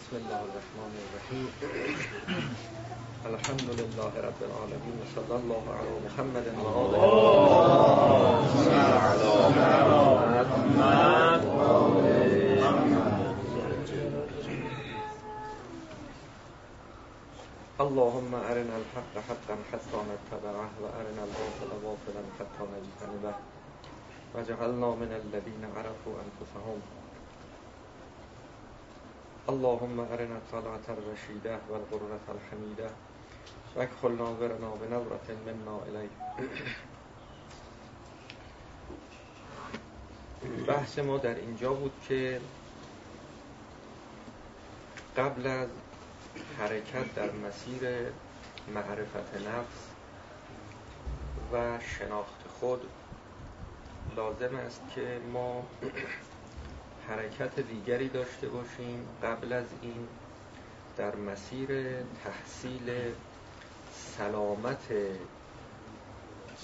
بسم الله الرحمن الرحیم الحمد لله رب العالمين وصلى الله على محمد و آله اللهم أرنا الحق حقا حتى نتبعه وأرنا الباطل باطلا حتى نجتنبه. وجعلنا من الذين عرفوا أنفسهم. اللهم ارنا الطلعة الرشيدة والغرة الحميدة واكخل ناظرنا بنظرة منا إليه بحث ما در اینجا بود که قبل از حرکت در مسیر معرفت نفس و شناخت خود لازم است که ما حرکت دیگری داشته باشیم قبل از این در مسیر تحصیل سلامت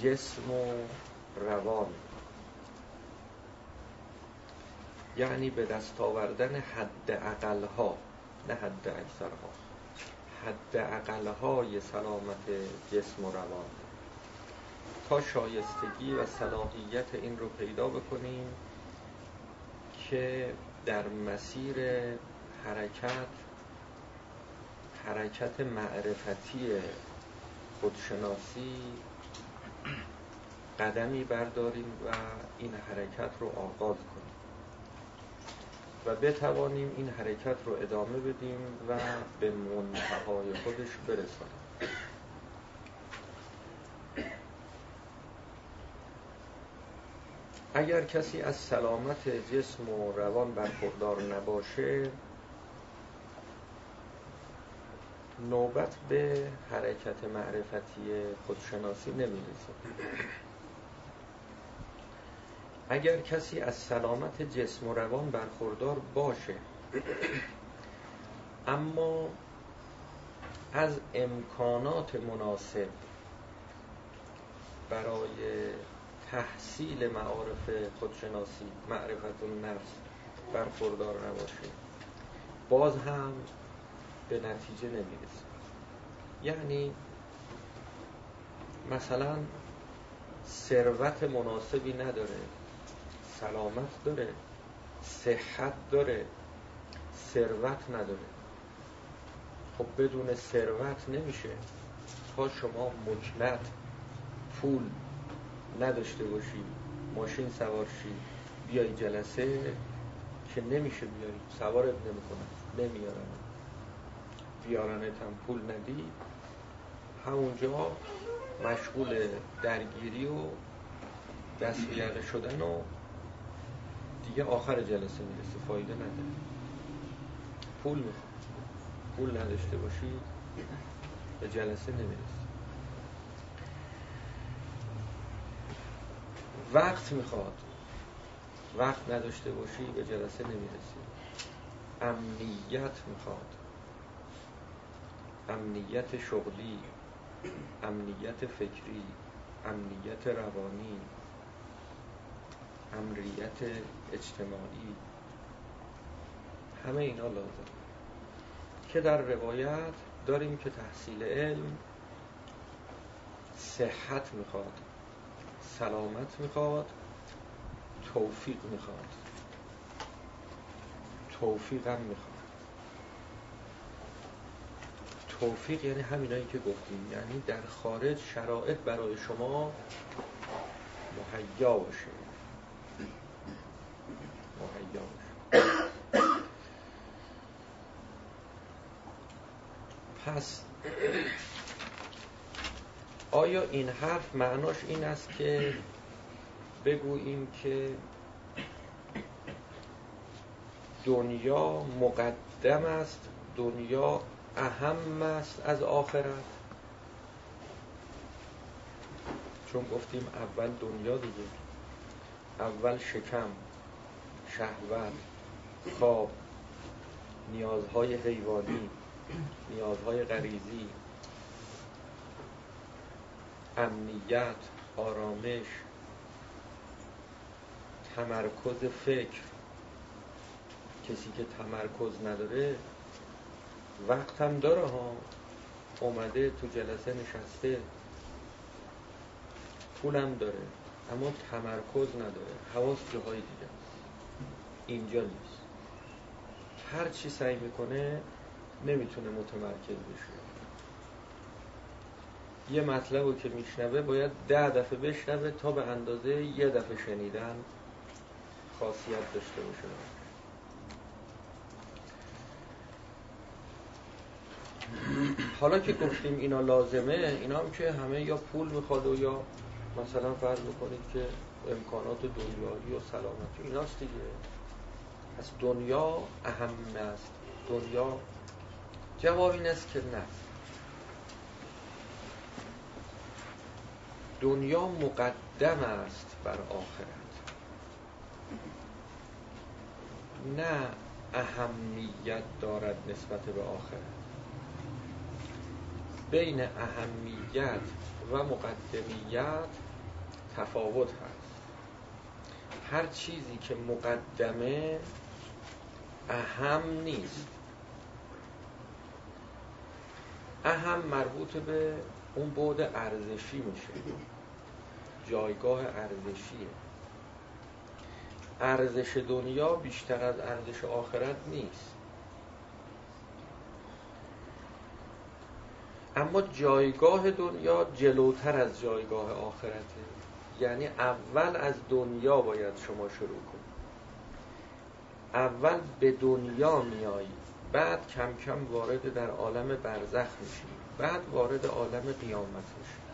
جسم و روان. یعنی به دست آوردن حد اقلها نه حد اکثرها حد اقلهای سلامت جسم و روان. تا شایستگی و صلاحیت این رو پیدا بکنیم که در مسیر حرکت حرکت معرفتی خودشناسی قدمی برداریم و این حرکت رو آغاز کنیم و بتوانیم این حرکت رو ادامه بدیم و به منتهای خودش برسانیم. اگر کسی از سلامت جسم و روان برخوردار نباشه نوبت به حرکت معرفتی خودشناسی نمی‌رسه اگر کسی از سلامت جسم و روان برخوردار باشه اما از امکانات مناسب برای تحصیل معارف خودشناسی معرفت نفس برخوردار نباشه باز هم به نتیجه نمی‌رسه یعنی مثلا ثروت مناسبی نداره سلامت داره صحت داره ثروت نداره. خب بدون ثروت نمیشه. تا شما مکنت پول نداشته باشی ماشین سوار شی بیای جلسه که نمیشه بیای سوارت نمی‌کنن نمیارن. بیارنت هم پول ندی. همونجا مشغول درگیری و دست شدن و دیگه آخر جلسه می‌رسه فایده نداره. پول می‌خواد پول نداشته باشی به جلسه نمی‌رسه وقت می‌خواد. وقت نداشته باشی به جلسه نمی‌رسی. امنیت می‌خواد. امنیت شغلی امنیت فکری امنیت روانی امنیت اجتماعی. همه اینا لازم که در روایت داریم که تحصیل علم صحت می‌خواد. سلامت می‌خواد توفیق می‌خواد. توفیق هم می‌خواد. توفیق یعنی همینایی که گفتیم. یعنی در خارج شرایط برای شما مهیا باشه. مهیا باشه. پس آیا این حرف معناش این است که بگوییم که دنیا مقدم است دنیا اهم است از آخرت؟ چون گفتیم اول دنیا دیگه اول شکم شهوت خواب نیازهای حیوانی نیازهای غریزی. امنیت آرامش تمرکز فکر. کسی که تمرکز نداره وقت هم داره ها. اومده تو جلسه نشسته پولم داره اما تمرکز نداره. حواس جاهای دیگه اینجا نیست. هر چی سعی می‌کنه نمی‌تونه متمرکز بشه. یه مطلب رو که میشنوه باید ده دفعه بشنوه تا به اندازه یه دفعه شنیدن خاصیت داشته باشه. حالا که گفتیم اینا لازمه اینا هم که همه یا پول می‌خواد و یا مثلا فرض بکنید که امکانات دنیایی و سلامتی ایناست دیگه. از دنیا اهم است. دنیا جواب این است که نه. دنیا مقدم است بر آخرت. نه اهمیت دارد نسبت به آخرت. بین اهمیت و مقدمیت تفاوت هست. هر چیزی که مقدمه اهم نیست. اهم مربوط به اون بود ارزشی میشه. جایگاه ارزشیه. ارزش دنیا بیشتر از ارزش آخرت نیست. اما جایگاه دنیا جلوتر از جایگاه آخرته. یعنی اول از دنیا باید شما شروع کنید اول به دنیا میایی بعد کم کم وارد در عالم برزخ میشی. بعد وارد عالم قیامت میشی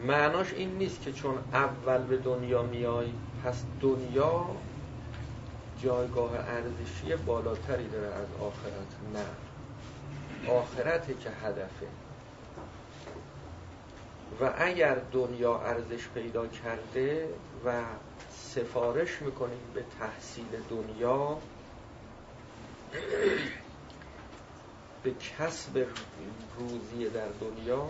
معناش این نیست که چون اول به دنیا میای پس دنیا جایگاه ارزشی بالاتری داره از آخرت. نه. آخرته که هدفه. و اگر دنیا ارزش پیدا کرده و سفارش می‌کنیم به تحصیل دنیا به کسب روزی در دنیا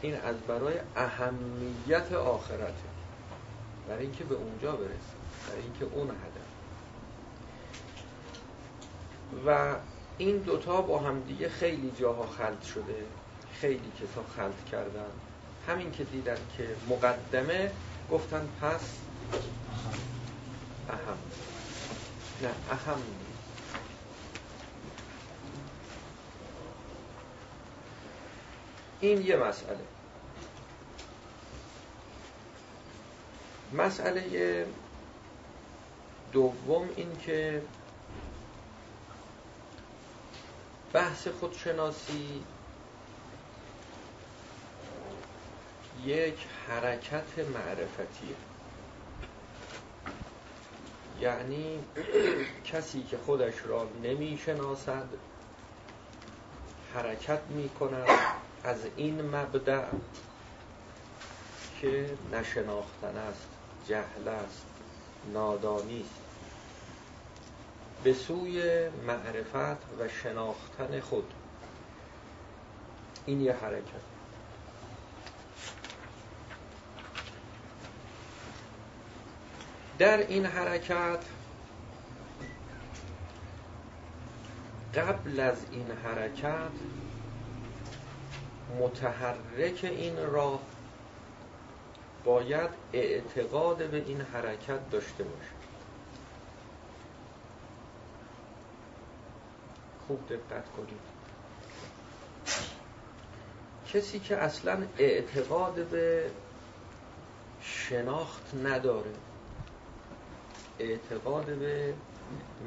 این از برای اهمیت آخرته برای اینکه به اونجا برسیم برای اینکه اون هدف. و این دوتا با هم دیگه خیلی جاها خلط شده خیلی کسا خلط کردن. همین که دیدن که مقدمه گفتن پس اهم. نه اهم. این یه مسئله. مسئله دوم این که بحث خودشناسی یک حرکت معرفتیه. یعنی کسی که خودش را نمی شناسد حرکت می کند از این مبدع که نشناختن است جهل است نادانی است. به سوی معرفت و شناختن خود. این یه حرکت. در این حرکت قبل از این حرکت متحرک این راه باید اعتقاد به این حرکت داشته باشه. خوب دقت کنید. کسی که اصلا اعتقاد به شناخت نداره اعتقاد به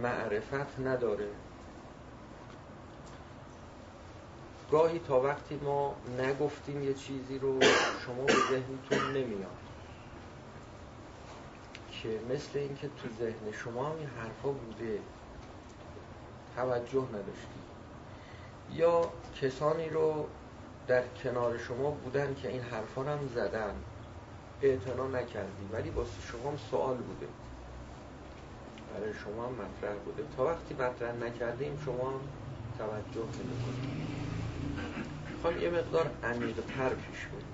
معرفت نداره گاهی تا وقتی ما نگفتیم یه چیزی رو شما به ذهنتون نمیاد. که مثل اینکه تو ذهن شما هم این حرفا بوده توجه نداشتی. یا کسانی رو در کنار شما بودن که این حرفا هم زدن اعتنا نکردی ولی واسه شما هم سوال بوده. برای شما هم مطرح بوده. تا وقتی مطرح نکردیم شما هم توجه نمی‌کنید. می‌خوام یه مقدار عمیق‌تر پیش بریم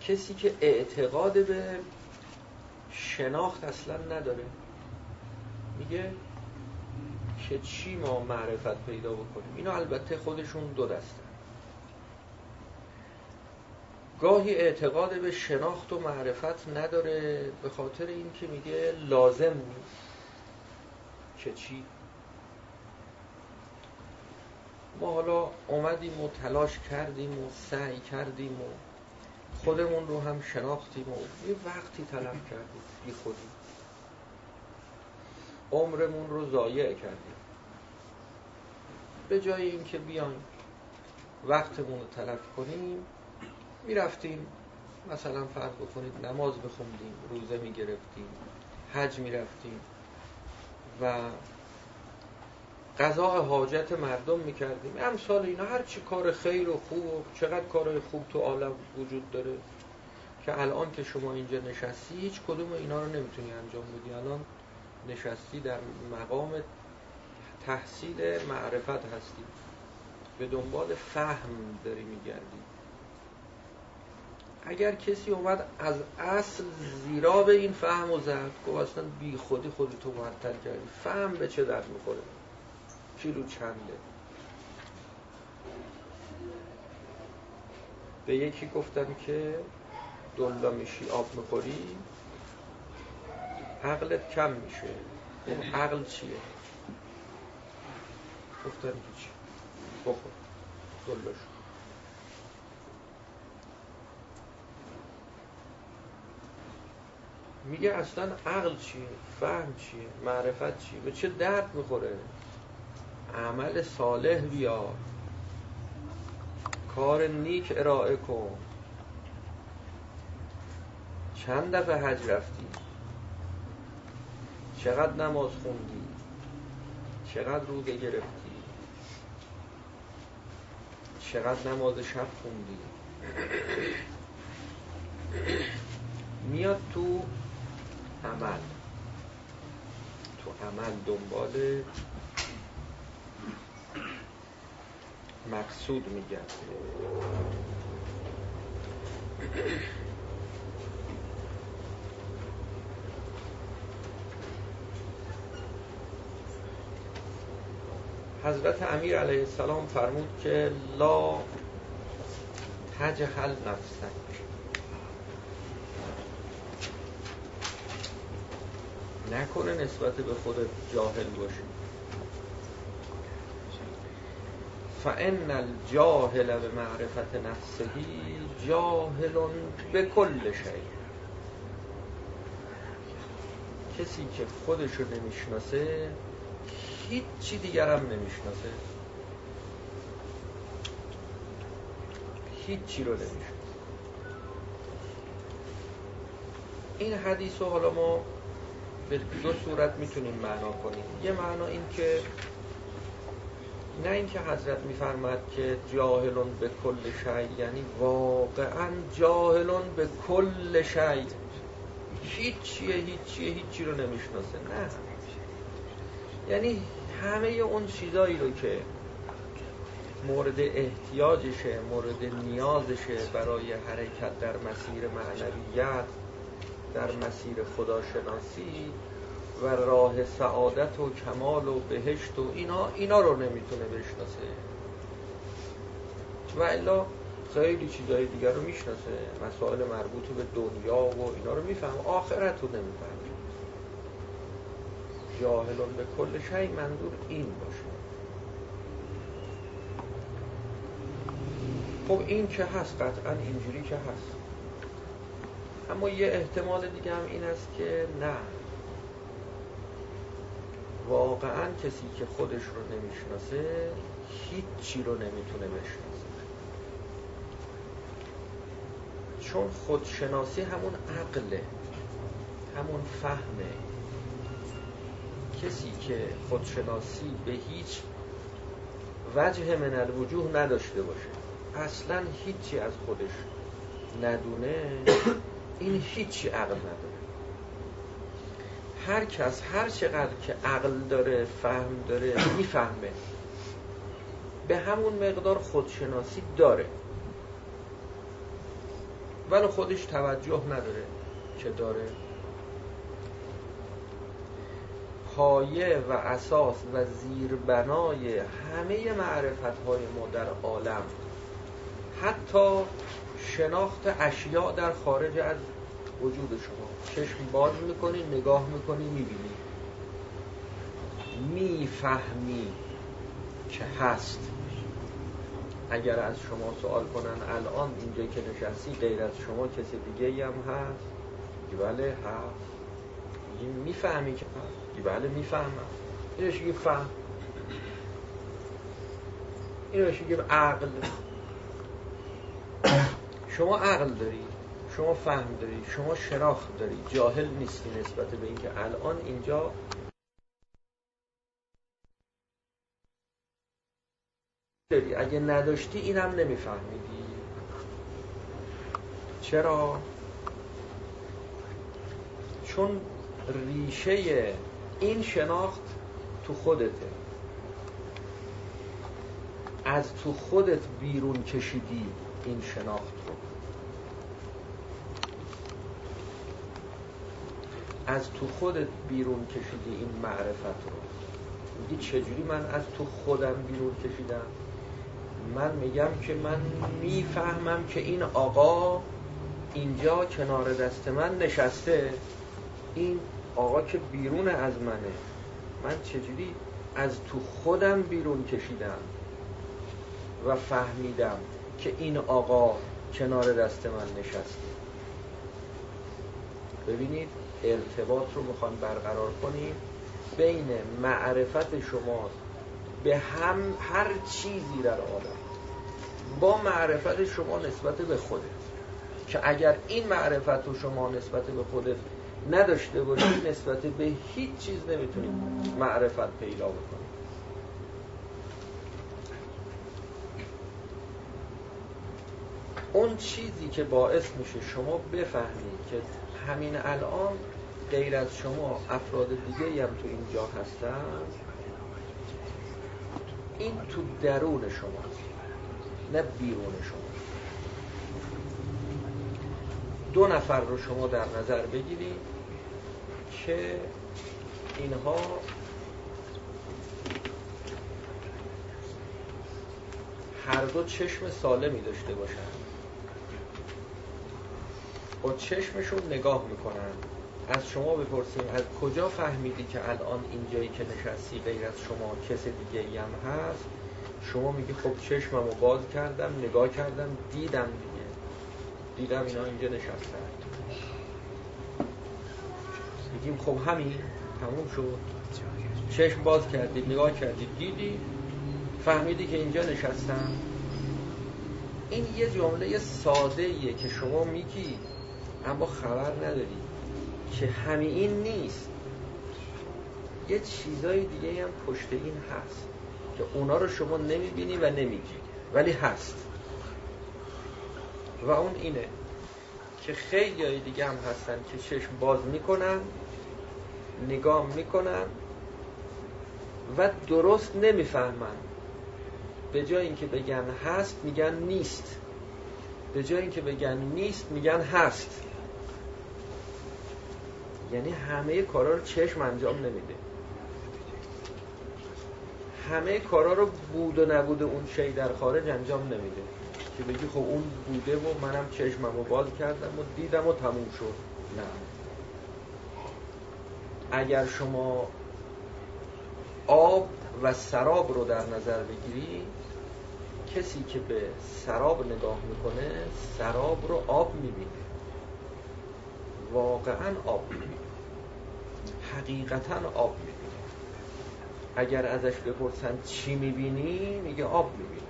کسی که اعتقاد به شناخت اصلا نداره میگه که چی ما معرفت پیدا بکنیم؟ اینا البته خودشون دو دسته. گاهی اعتقاد به شناخت و معرفت نداره به خاطر اینکه میگه لازم نیست. که چی؟ ما حالا اومدیم و تلاش کردیم و سعی کردیم و خودمون رو هم شناختیم و یه وقتی طلب کردیم بی خودی. عمرمون رو ضایع کردیم. به جای اینکه بیایم وقتمون رو تلف کنیم می‌رفتیم مثلا فرض بکنید نماز بخوندیم روزه می‌گرفتیم حج می‌رفتیم و قضاء حاجت مردم می‌کردیم. امثال اینا هر چی کار خیر و خوب و چقدر کار خوب تو عالم وجود داره که الان که شما اینجا نشستی هیچ کدوم اینا رو نمی‌تونی انجام بدی. الان نشستی در مقام تحصیل معرفت هستی. به دنبال فهم داری میگردی. اگر کسی اومد از اصل زیرا به این فهم و زد گفت اصلا بی خودی خودتو معطل کردی. فهم به چه درد می‌خوره؟ کیلو چنده. به یکی گفتم که دلا میشی آب می‌خوری؟ عقلت کم میشه. این عقل چیه؟ گفتم که چی؟ بخور. دلش میگه اصلا عقل چیه؟ فهم چیه؟ معرفت چیه؟ به چه درد می‌خوره؟ عمل صالح بیار کار نیک ارائه کن. چند دفعه حج رفتی؟ چقدر نماز خوندی؟ چقدر روزه گرفتی؟ چقدر نماز شب خوندی؟ میاد تو عمل. تو عمل دنبال مقصود میگرده حضرت امیر علیه السلام فرمود که لا تجهل نفسک. نکنه نسبت به خود جاهل باشی. فان الجاهل به معرفت نفسهی جاهل به کل شیء کسی که خودش رو نمی‌شناسه هیچی دیگر هم نمی‌شناسه. هیچی رو نمی‌شناسه. این حدیث رو حالا ما به دو صورت می‌تونیم معنا کنیم. یه معنا این که نه اینکه حضرت میفرماد که جاهلون به کل شی یعنی واقعا جاهلون به کل شی. هیچیه هیچیه هیچی رو نمی‌شناسه. نه. یعنی همه اون چیزایی رو که مورد احتیاجشه مورد نیازشه برای حرکت در مسیر معنویت در مسیر خداشناسی و راه سعادت و کمال و بهشت و اینا اینا رو نمی‌تونه بشناسه. و الا خیلی چیزای دیگر رو می‌شناسه. مسائل مربوط به دنیا و اینا رو میفهم آخرت رو نمیفهم جاهلون به کل شی منظور این باشه. خب این که هست؟ قطعا اینجوری که هست. اما یه احتمال دیگه هم این است که نه. واقعا کسی که خودش رو نمی‌شناسه هیچی رو نمی‌تونه بشناسه. چون خودشناسی همون عقله همون فهمه. کسی که خودشناسی به هیچ وجه من الوجوه نداشته باشه. اصلا هیچی از خودش ندونه. این هیچی عقل نداره. هر کس هر چقدر که عقل داره فهم داره می‌فهمه. به همون مقدار خودشناسی داره. ولی خودش توجه نداره که داره. پایه و اساس و زیربنای همه معرفت های ما در عالم حتی شناخت اشیاء در خارج از وجود شما. چشم باز می‌کنی نگاه می‌کنی می‌بینی. می‌فهمی که هست. اگر از شما سوال کنن الان اینجا که نشستی غیر از شما کسی دیگه هم هست؟ بله هست. می‌فهمی که هست. بله می‌فهمم. اینش فهم. اینش یه عقل. شما عقل داری شما فهم داری شما شناخت داری. جاهل نیستی نسبت به اینکه الان اینجا داری. اگه نداشتی اینم نمیفهمیدی. چرا؟ چون ریشه این شناخت تو خودته. از تو خودت بیرون کشیدی. این شناخت رو. از تو خودت بیرون کشیدی این معرفت رو. میگی چجوری من از تو خودم بیرون کشیدم؟ من میگم که من می‌فهمم که این آقا اینجا کنار دست من نشسته. این آقا که بیرون از منه. من چجوری از تو خودم بیرون کشیدم و فهمیدم؟ که این آقا کنار دست من نشسته. ببینید ارتباط رو می‌خوان برقرار کنیم بین معرفت شماست به هم هر چیزی در عالم با معرفت شما نسبت به خودت. که اگر این معرفت رو شما نسبت به خودت نداشته باشید نسبت به هیچ چیز نمی‌تونید معرفت پیدا بکنید. اون چیزی که باعث میشه شما بفهمید که همین الان غیر از شما افراد دیگه هم تو اینجا هستن این تو درون شما نه بیرون شما. دو نفر رو شما در نظر بگیرید که اینها هر دو چشم سالمی داشته باشن. با چشمشون نگاه می‌کنن. از شما بپرسیم از کجا فهمیدی که الان اینجایی که نشستی غیر از شما کس دیگه هم هست؟ شما میگی خب چشمم رو باز کردم نگاه کردم دیدم دیگه. دیدم اینا اینجا نشستن. میگیم خب همین تموم شد. چشم باز کردید نگاه کردید دیدی فهمیدی که اینجا نشستم این یه جمله ساده ایه که شما میگی. اما خبر نداری که همین این نیست. یه چیزای دیگه هم پشت این هست که اونا رو شما نمی‌بینی و نمیگی ولی هست. و اون اینه که خیلی دیگه هم هستن که چشم باز می‌کنن نگاه می‌کنن و درست نمی‌فهمن. به جای اینکه بگن هست میگن نیست. به جای اینکه بگن نیست میگن هست. یعنی همه کارا رو چشم انجام نمیده. همه کارا رو بود و نبود اون شی در خارج انجام نمیده. که بگی خب اون بوده و منم چشمم رو باز کردم و دیدم و تموم شد. نه. اگر شما آب و سراب رو در نظر بگیری کسی که به سراب نگاه می‌کنه سراب رو آب می‌بینه. واقعا آب می‌بینه حقیقتا آب می‌بینه اگر ازش بپرسن چی می‌بینی میگه آب می‌بینه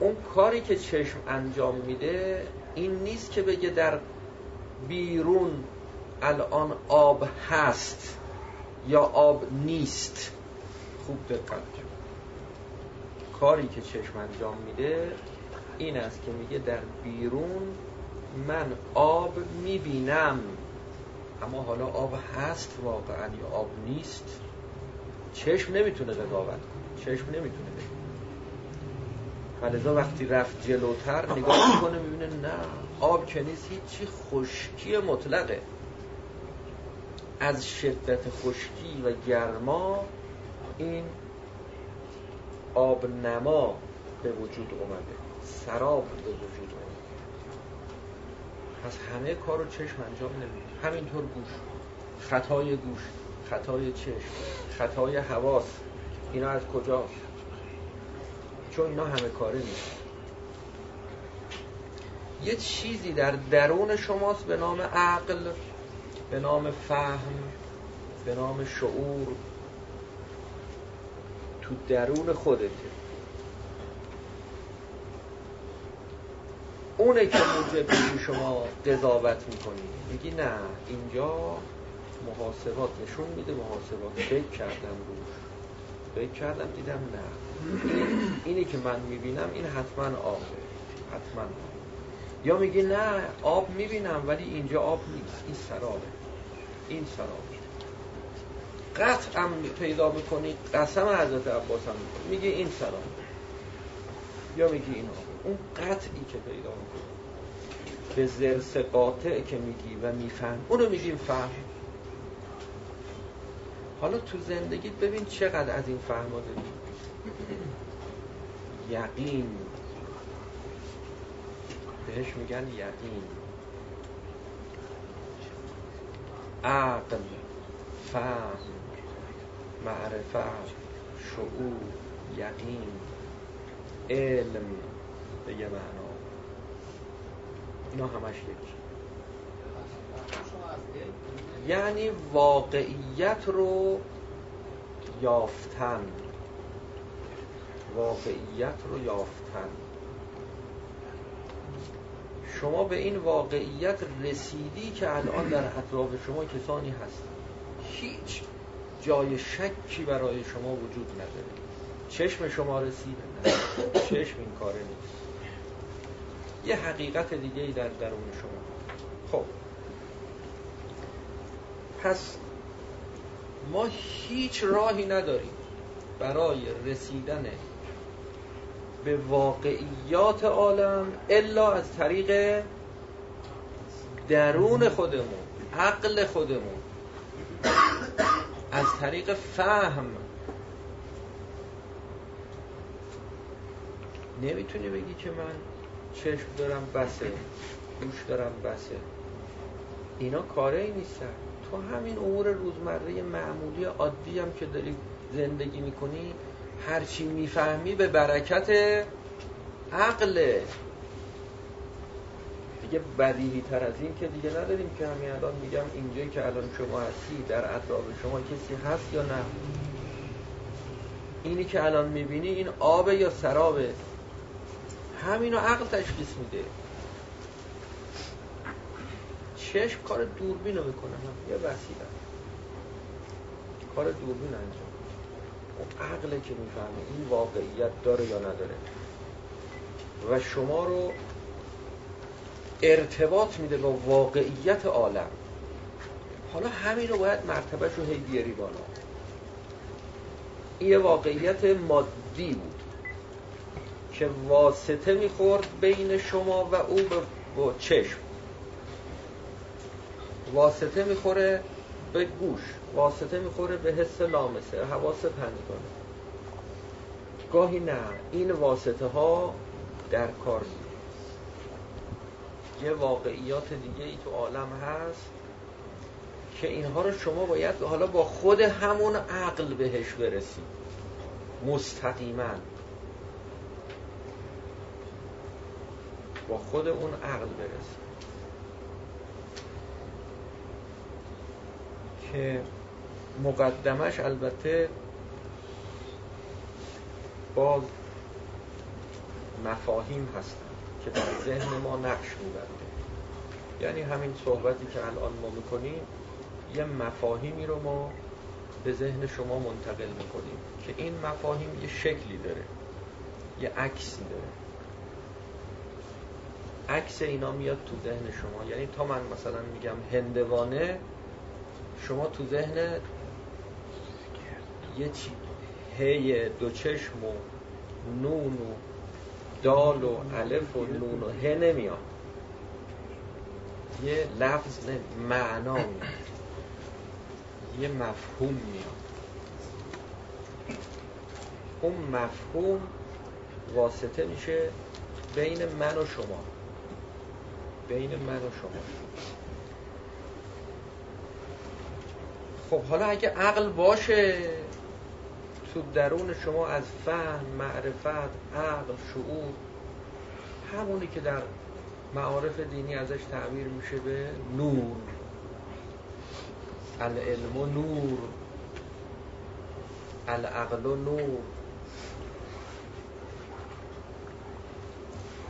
اون کاری که چشم انجام میده این نیست که بگه در بیرون الان آب هست یا آب نیست. خوب دقت کن کاری که چشم انجام میده این است که میگه در بیرون من آب می‌بینم. اما حالا آب هست واقعا یا آب نیست. چشم نمی‌تونه قضاوت کنه. چشم نمی‌تونه ولذا وقتی رفت جلوتر نگاه می‌کنه می‌بینه نه آب که نیست هیچی خشکی مطلقه. از شدت خشکی و گرما این آب نما به وجود اومده. سراب به وجود پس همه کار رو چشم انجام نمیده همینطور گوش. خطای گوش. خطای چشم. خطای حواس. اینا از کجاست؟ چون اینا همه کاره نیست. یه چیزی در درون شماست به نام عقل به نام فهم به نام شعور. تو درون خودته. اونه که موجب شما قضاوت می‌کنی. میگی نه اینجا محاسبات نشون میده محاسبات فکر کردم روش. فکر کردم دیدم نه. اینی که من می‌بینم این حتما آبه. حتما یا میگی نه آب می‌بینم ولی اینجا آب نیست. این سرابه. این سرابه. قطع هم پیدا بکنی قسم حضرت عباس هم میگه این سرابه. یا میگی این آب. اون قطعی که پیدا می‌کنی. به زرس قاطع که میگی و میفهم. اونو میگیم فهم. حالا تو زندگیت ببین چقدر از این فهم داری. یقین. بهش میگن یقین. عقل. فهم. معرفت. شعور. یقین. علم. به یه معنا اینا همش یکی یعنی واقعیت رو یافتن. واقعیت رو یافتن. شما به این واقعیت رسیدی که الان در اطراف شما کسانی هست. هیچ جای شکی برای شما وجود نداره. چشم شما رسیده نه. چشم این کاره نیست. یه حقیقت دیگه ای در درون شما. خب. پس ما هیچ راهی نداریم برای رسیدن به واقعیات عالم الا از طریق درون خودمون عقل خودمون. از طریق فهم. نمی‌تونی بگی که من چشم دارم بسه گوش دارم بسه. اینا کاره ای نیستن. تو همین امور روزمره معمولی عادی هم که داری زندگی می‌کنی هرچی می‌فهمی به برکت عقله دیگه بدیهی تر از این که دیگه نداریم که همین الان میگم اینجایی که الان شما هستی در اطراف شما کسی هست یا نه؟ اینی که الان می‌بینی این آب یا سرابه؟ همینو عقل تشخیص میده. چشم کار دوربین رو بکنه هم یه وسیله کار دوربین انجام اون عقله که می‌فهمه این واقعیت داره یا نداره. و شما رو ارتباط میده با واقعیت عالم. حالا همین رو باید مرتبهش رو هی بیاری بالا. یه واقعیت مادی بود. که واسطه می‌خورد بین شما و او با چشم. واسطه می‌خوره به گوش واسطه می‌خوره به حس لامسه حواس پنجگانه گاهی نه این واسطه ها در کار یه واقعیات دیگه ای تو عالم هست که اینها رو شما باید حالا با خود همون عقل بهش برسید. مستقیما. با خود اون عقل برسید که مقدمش البته باز مفاهیم هستن که در ذهن ما نقش میبنده یعنی همین صحبتی که الان ما می‌کنیم یه مفاهیمی رو ما به ذهن شما منتقل می‌کنیم که این مفاهیم یه شکلی داره یه عکسی داره. عکس اینا میاد تو ذهن شما. یعنی تا من مثلا میگم هندوانه شما تو ذهن یه چی؟ هی دو چشم و نون و دال و الف و نون و ه نمیاد. یه لفظ نه معنا میاد. یه مفهوم میاد. اون مفهوم واسطه میشه بین من و شما. بین من و شما. خب حالا اگه عقل باشه تو درون شما از فهم معرفت عقل شعور همونی که در معارف دینی ازش تعبیر میشه به نور. العلم و نور. العقل و نور.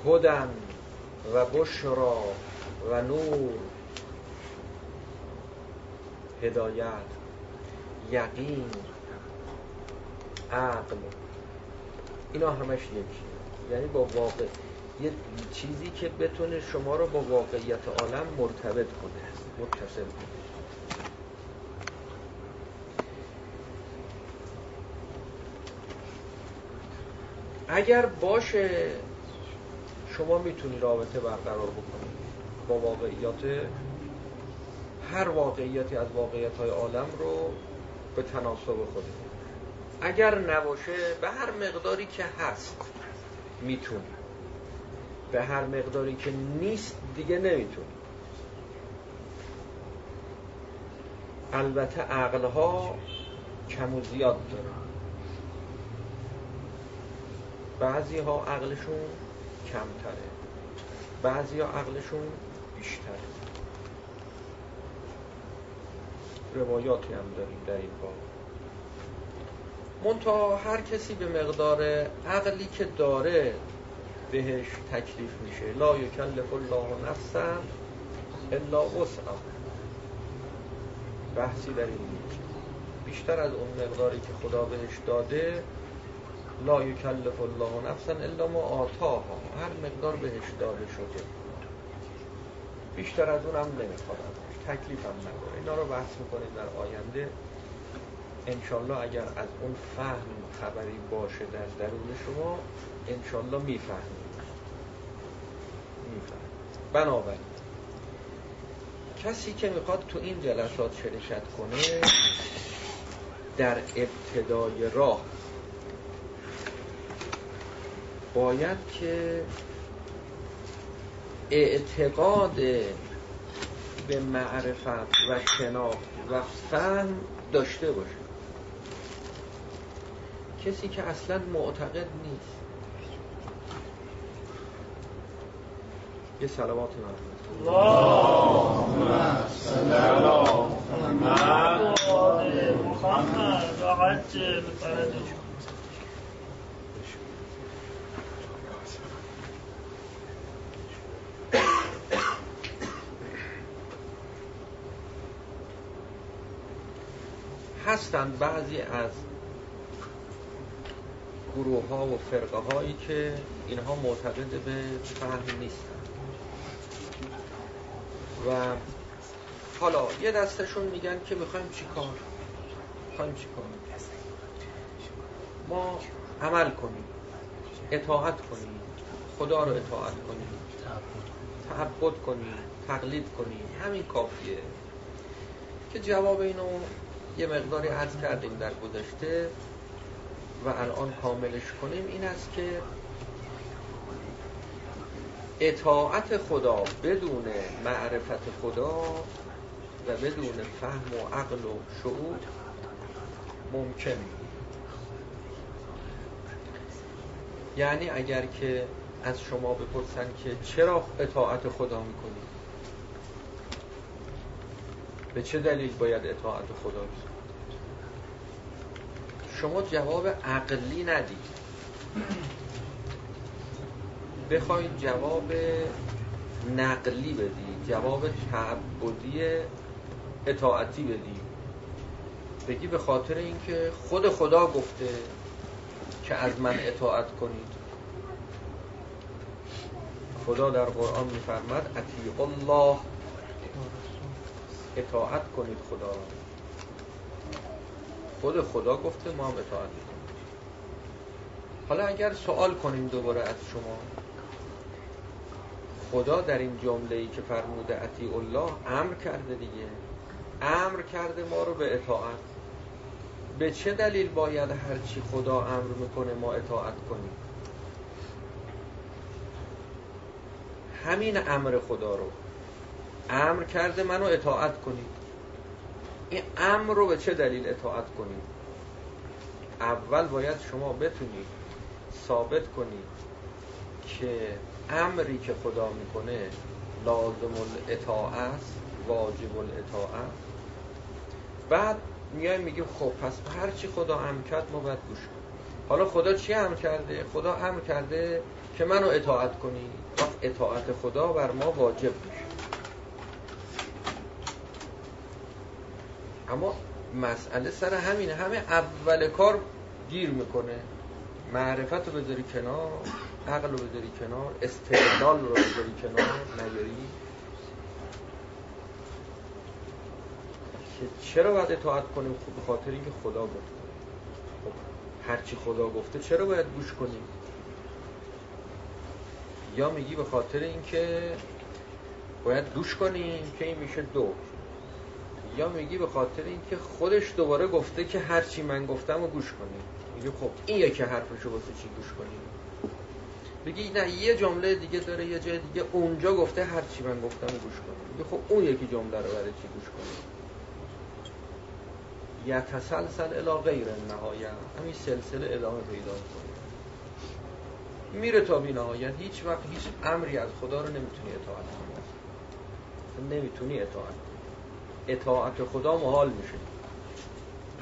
هدن. و بشرا و نور. هدایت یقین عقل. اینا همش یکی یعنی با واقع یه چیزی که بتونه شما رو با واقعیت عالم مرتبط کنه متصل کنه. اگر باشه شما می‌تونی رابطه برقرار بکنید با واقعیات هر واقعیتی از واقعیت های عالم رو به تناسب خودت. اگر نباشه به هر مقداری که هست می‌تونی. به هر مقداری که نیست دیگه نمی‌تونی. البته عقلها کم و زیاد داره بعضی ها عقلشون کمتره. بعضی ها عقلشون بیشتره. روایاتی هم داریم در این باب. منتها هر کسی به مقدار عقلی که داره بهش تکلیف میشه. لا یکلف الله نفسا الا وسعها. بحثی در این بیشتر از اون مقداری که خدا بهش داده لا یکلف الله نفسا الا ما آتاها. هر مقدار بهش داده شده. بیشتر از اونم نمی‌خواد. تکلیف هم نداره. اینا رو بحث می‌کنیم در آینده. انشالله اگر از اون فهم خبری باشه در درون شما انشالله می‌فهمید میفهم بنابراین کسی که می‌خواد تو این جلسات شرکت کنه در ابتدای راه باید که اعتقاد به معرفت و شناخت و فهم داشته باشه. کسی که اصلا معتقد نیست. یه سلوات علی محمد. و هستند بعضی از گروه ها و فرقه هایی که اینها معتقد به فهم نیستند. و حالا یه دستشون میگن که می‌خوایم چی کار؟ می‌خوایم چی کار؟ ما عمل کنیم. اطاعت کنیم. خدا رو اطاعت کنیم. تعبد کنیم. تقلید کنیم. همین کافیه. که جواب اینو یه مقداری عرض کردیم در گذشته و الان کاملش کنیم این است که اطاعت خدا بدون معرفت خدا و بدون فهم و عقل و شعور ممکن. یعنی اگر که از شما بپرسن که چرا اطاعت خدا می‌کنید؟ به چه دلیل باید اطاعت خدا شما جواب عقلی ندید. بخواید جواب نقلی بدید جواب تعبدی اطاعتی بدید. بگی به خاطر اینکه خود خدا گفته که از من اطاعت کنید. خدا در قرآن میفرماد اطیع الله اطاعت کنید خدا را. خود خدا گفته ما هم اطاعت کنید حالا اگر سوال کنیم دوباره از شما. خدا در این جمله ای که فرموده اطیع الله امر کرده دیگه. امر کرده ما رو به اطاعت. به چه دلیل باید هرچی خدا امر می‌کنه ما اطاعت کنیم؟ همین امر خدا رو. امر کرده منو اطاعت کنید. این امر رو به چه دلیل اطاعت کنید؟ اول باید شما بتونید ثابت کنید که امری که خدا می‌کنه لازم الاطاعه است واجب الاطاعه بعد میای میگیم خب پس هر چی خدا امر کرد ما باید گوش کنیم. حالا خدا چی امر کرده؟ خدا امر کرده که منو اطاعت کنی. اطاعت خدا بر ما واجب میشه. اما مسئله سر همینه. همه اول کار گیر می‌کنه. معرفت رو بذاری کنار عقل رو بذاری کنار استقلال رو بذاری کنار نیاری چرا باید اطاعت کنیم؟ خب به خاطر اینکه خدا گفته. خب هرچی خدا گفته چرا باید گوش کنیم؟ یا میگی به خاطر اینکه باید گوش کنیم که این میشه دو. یا میگی به خاطر اینکه خودش دوباره گفته که هرچی من گفتم رو گوش کنیم میگه خب این یکی حرفشو واسه چی گوش کنیم بگی نه یه جمله دیگه داره یه جای دیگه اونجا گفته هرچی من گفتم گوش کنیم میگه خب اون یکی جمله رو برای چی گوش کنیم یتسلسل الی غیر نهایه همین سلسله ادامه پیدا کنه میره تا بی نهایت هیچ وقت هیچ امری از خدا رو نمی‌تونی اطاعت کنی. نمی‌تونی اطاعت کنی. اطاعت خدا محال میشه.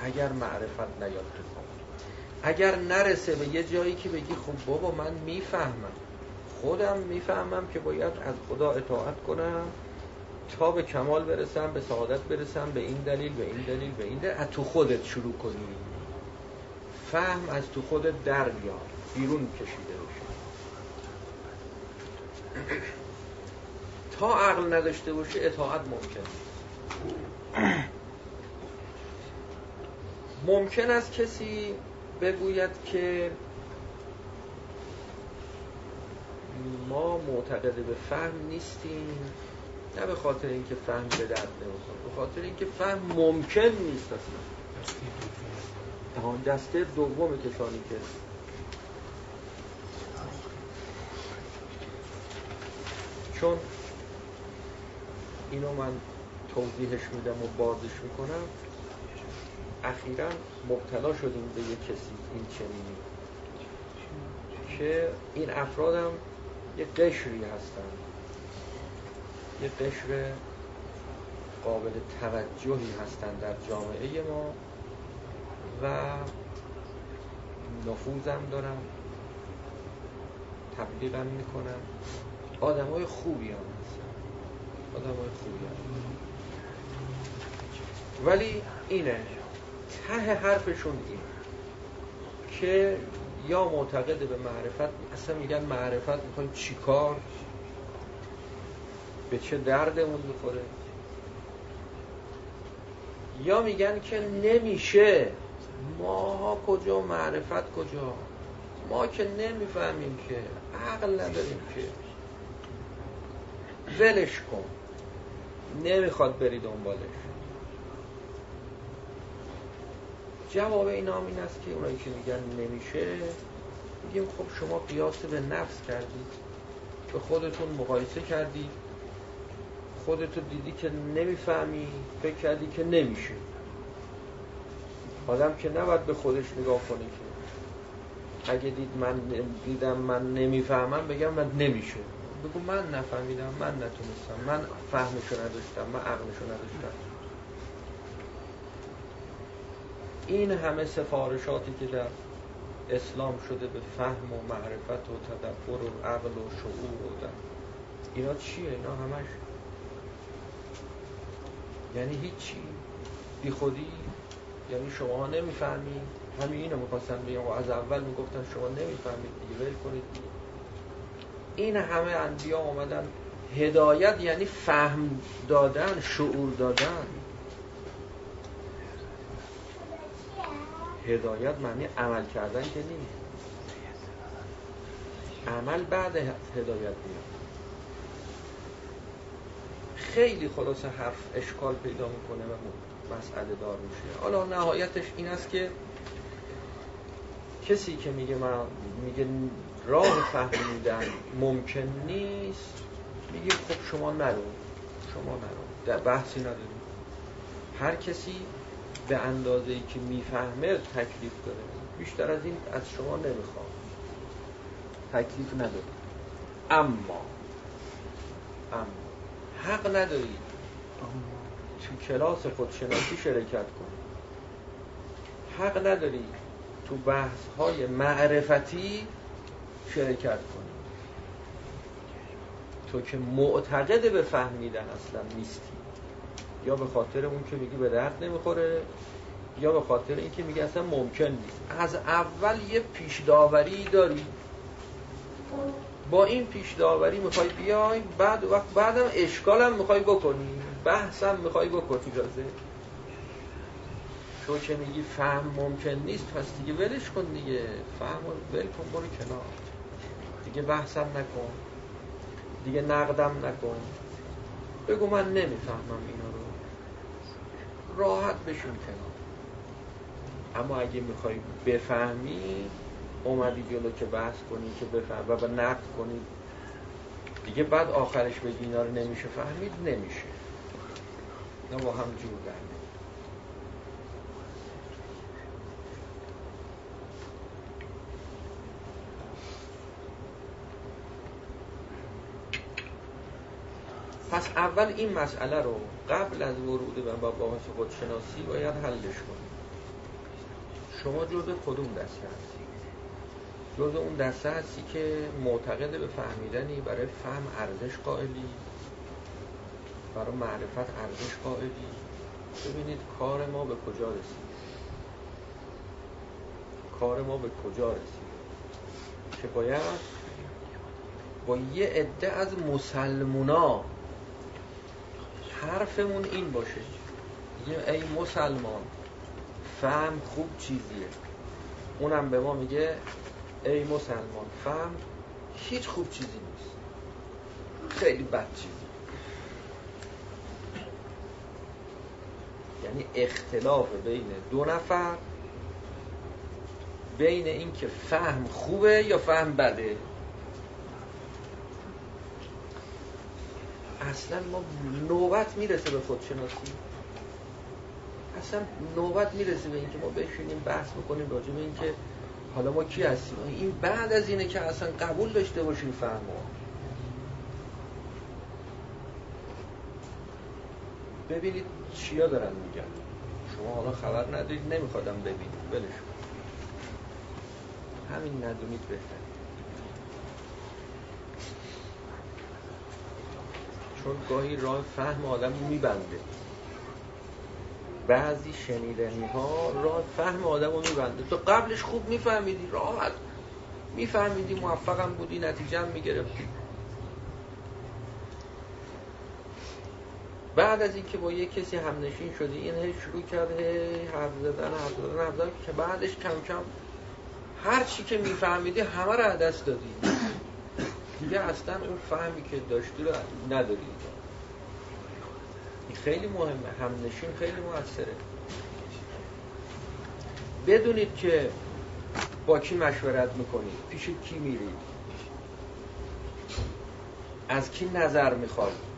اگر معرفت نیاد تو اگر نرسه به یه جایی که بگی خب بابا من می‌فهمم خودم می‌فهمم که باید از خدا اطاعت کنم تا به کمال برسم به سعادت برسم به این دلیل به این دلیل به این دلیل. از تو خودت شروع کنی. فهم از تو خودت در بیار. بیرون کشیده بشه تا عقل نداشته باشه اطاعت ممکن ممکن است کسی بگوید که ما معتقد به فهم نیستیم نه به خاطر اینکه فهم به درد نمی‌خوره به خاطر اینکه فهم ممکن نیست اصلا. دسته دوم کسانی که چون اینو من توضیحش میدم و بازش می‌کنم. اخیرا مبتلا شدیم به یه کسی این چنینی. که این افرادم یه قشری هستن. یه قشر قابل توجهی هستن در جامعه ما و نفوذم دارن. تبلیغم می‌کنن. آدم های خوبی هم هستن. آدم های خوبی هم. ولی اینه ته حرفشون این که یا معتقد به معرفت اصلا میگن معرفت می‌خوایم چیکار؟ به چه دردمون می‌خوره؟ یا میگن که نمیشه ماها کجا معرفت کجا؟ ما که نمی‌فهمیم که عقل نداریم که. ولش کن. نمی‌خواد بری دنبالش. جواب این این است که اونایی که میگن نمیشه میگیم خب شما قیاس به نفس کردید به خودتون مقایسه کردید خودتو دیدی که نمی‌فهمی فکر کردی که نمیشه. آدم که نباید به خودش نگاه کنه که اگه دید من دیدم من نمی‌فهمم بگم من نمیشه. بگو من نفهمیدم من نتونستم. من فهمشو نداشتم من عقلشو نداشتم. این همه سفارشاتی که در اسلام شده به فهم و معرفت و تدبر و عقل و شعور و در اینا چیه؟ اینا همش یعنی هیچی. بی خودی؟ یعنی شما نمی‌فهمید همین اینو می‌خواستن بگم. و از اول می‌گفتن شما نمی‌فهمید دیگه. کنید این همه انبیا آمدن هدایت یعنی فهم دادن شعور دادن. هدایت معنی عمل کردن که نیست. عمل بعد هدایت میاد. خیلی خلاص حرف اشکال پیدا می‌کنه و مسئله دار میشه. حالا نهایتش این است که کسی که میگه من میگه راه فهمیدن ممکن نیست میگه خب شما نرو. شما نرو. در بحثی نداریم. هر کسی به اندازه ای که می‌فهمه تکلیف داره. بیشتر از این از شما نمی‌خوام. تکلیف نداره اما اما حق نداری تو کلاس خودشناسی شرکت کنی. حق نداری تو بحث های معرفتی شرکت کنی. تو که معتقد به فهمیدن اصلا نیستی. یا به خاطر اون که میگی به درد نمی‌خوره یا به خاطر اینکه میگه اصلا ممکن نیست. از اول یه پیش داوری داری. با این پیش داوری می‌خوای بیای بعد وقت بعدم اشکالم می‌خوای بکنی. بحثم می‌خوای بکنی رازه تو که میگی فهم ممکن نیست پس دیگه ولش کن دیگه. فهم ول کن برو کنار. دیگه بحثم نکن. دیگه نقدم نکن. بگو من نمی‌فهمم اینا رو. راحت بشون کنار اما اگه می‌خوای بفهمی اومدی جلو که بحث کنی که بفهم و نقد کنی. دیگه بعد آخرش بگی اینا رو نمیشه فهمید نمیشه. نه با هم جور در پس اول این مسئله رو قبل از ورود به مباحث خودشناسی باید حلش کنیم. شما جزء کدوم دسته هستی؟ جزء اون دسته هستی که معتقد به فهمیدنی برای فهم ارزش قائلی برای معرفت ارزش قائلی. ببینید کار ما به کجا رسید. کار ما به کجا رسید؟ که باید با یه عده از مسلمونا حرفمون این باشه. یه ای مسلمان فهم خوب چیزیه. اونم به ما میگه ای مسلمان فهم هیچ خوب چیزی نیست. خیلی بد چیزی یعنی اختلاف بین دو نفر بین اینکه فهم خوبه یا فهم بده. اصلا ما نوبت می‌رسه به خودشناسی. اصلا نوبت می‌رسه به اینکه ما بشینیم بحث بکنیم راجع به اینکه حالا ما کی هستیم. این بعد از اینه که اصلا قبول داشته باشیم فهم ببینید چیا دارن میگن. شما حالا خبر ندارید نمیخوادم ببینید. بلش همین ندونید بهتر چون گاهی راه فهم آدم میبنده. بعضی شنیدنی ها راه فهم آدم رو میبنده. تو قبلش خوب میفهمیدی راحت میفهمیدی موفقم بودی نتیجه هم می‌گرفتی. بعد از اینکه با یه کسی همنشین شدی این هی شروع کرد هی حرف زدن حرف زدن حرف زدن که بعدش کم کم هر چی که میفهمیدی همه رو دست دادی. دیگه اصلا اون فهمی که داشتی رو نداری. این خیلی مهمه. همنشین خیلی موثره. بدونید که با کی مشورت می‌کنید پیش کی میرید از کی نظر می‌خواید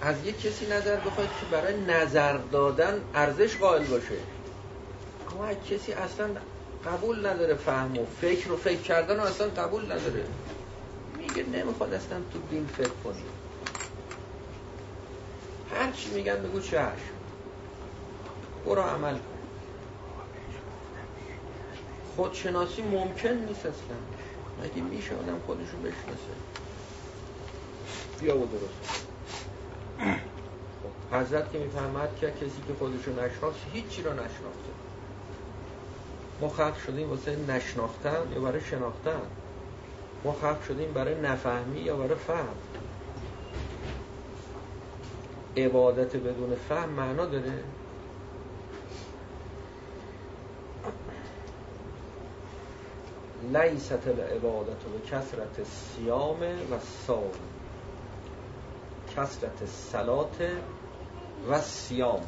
از یک کسی نظر بخواید که برای نظر دادن ارزش قائل باشه. اما کسی اصلا قبول نداره فهم و فکر و فکر کردن و اصلا قبول نداره. میگه نمی‌خواد اصلا تو دین فکر کنی. هر چی میگن بگو چشم برو عمل کن. خودشناسی ممکن نیست اصلا. مگه میشه آدم خودشو بشناسه؟ بیا و درست. خب حضرت که می‌فهمد که کسی که خودشو نشناخت هیچی رو نشناخته. ما خلق شدیم واسه نشناختن یا برای شناختن. ما خلق شدیم برای نفهمی یا برای فهم؟ عبادت بدون فهم معنا داره؟ لیست العبادت و کسرت سیام و سام کسرت سلات و سیام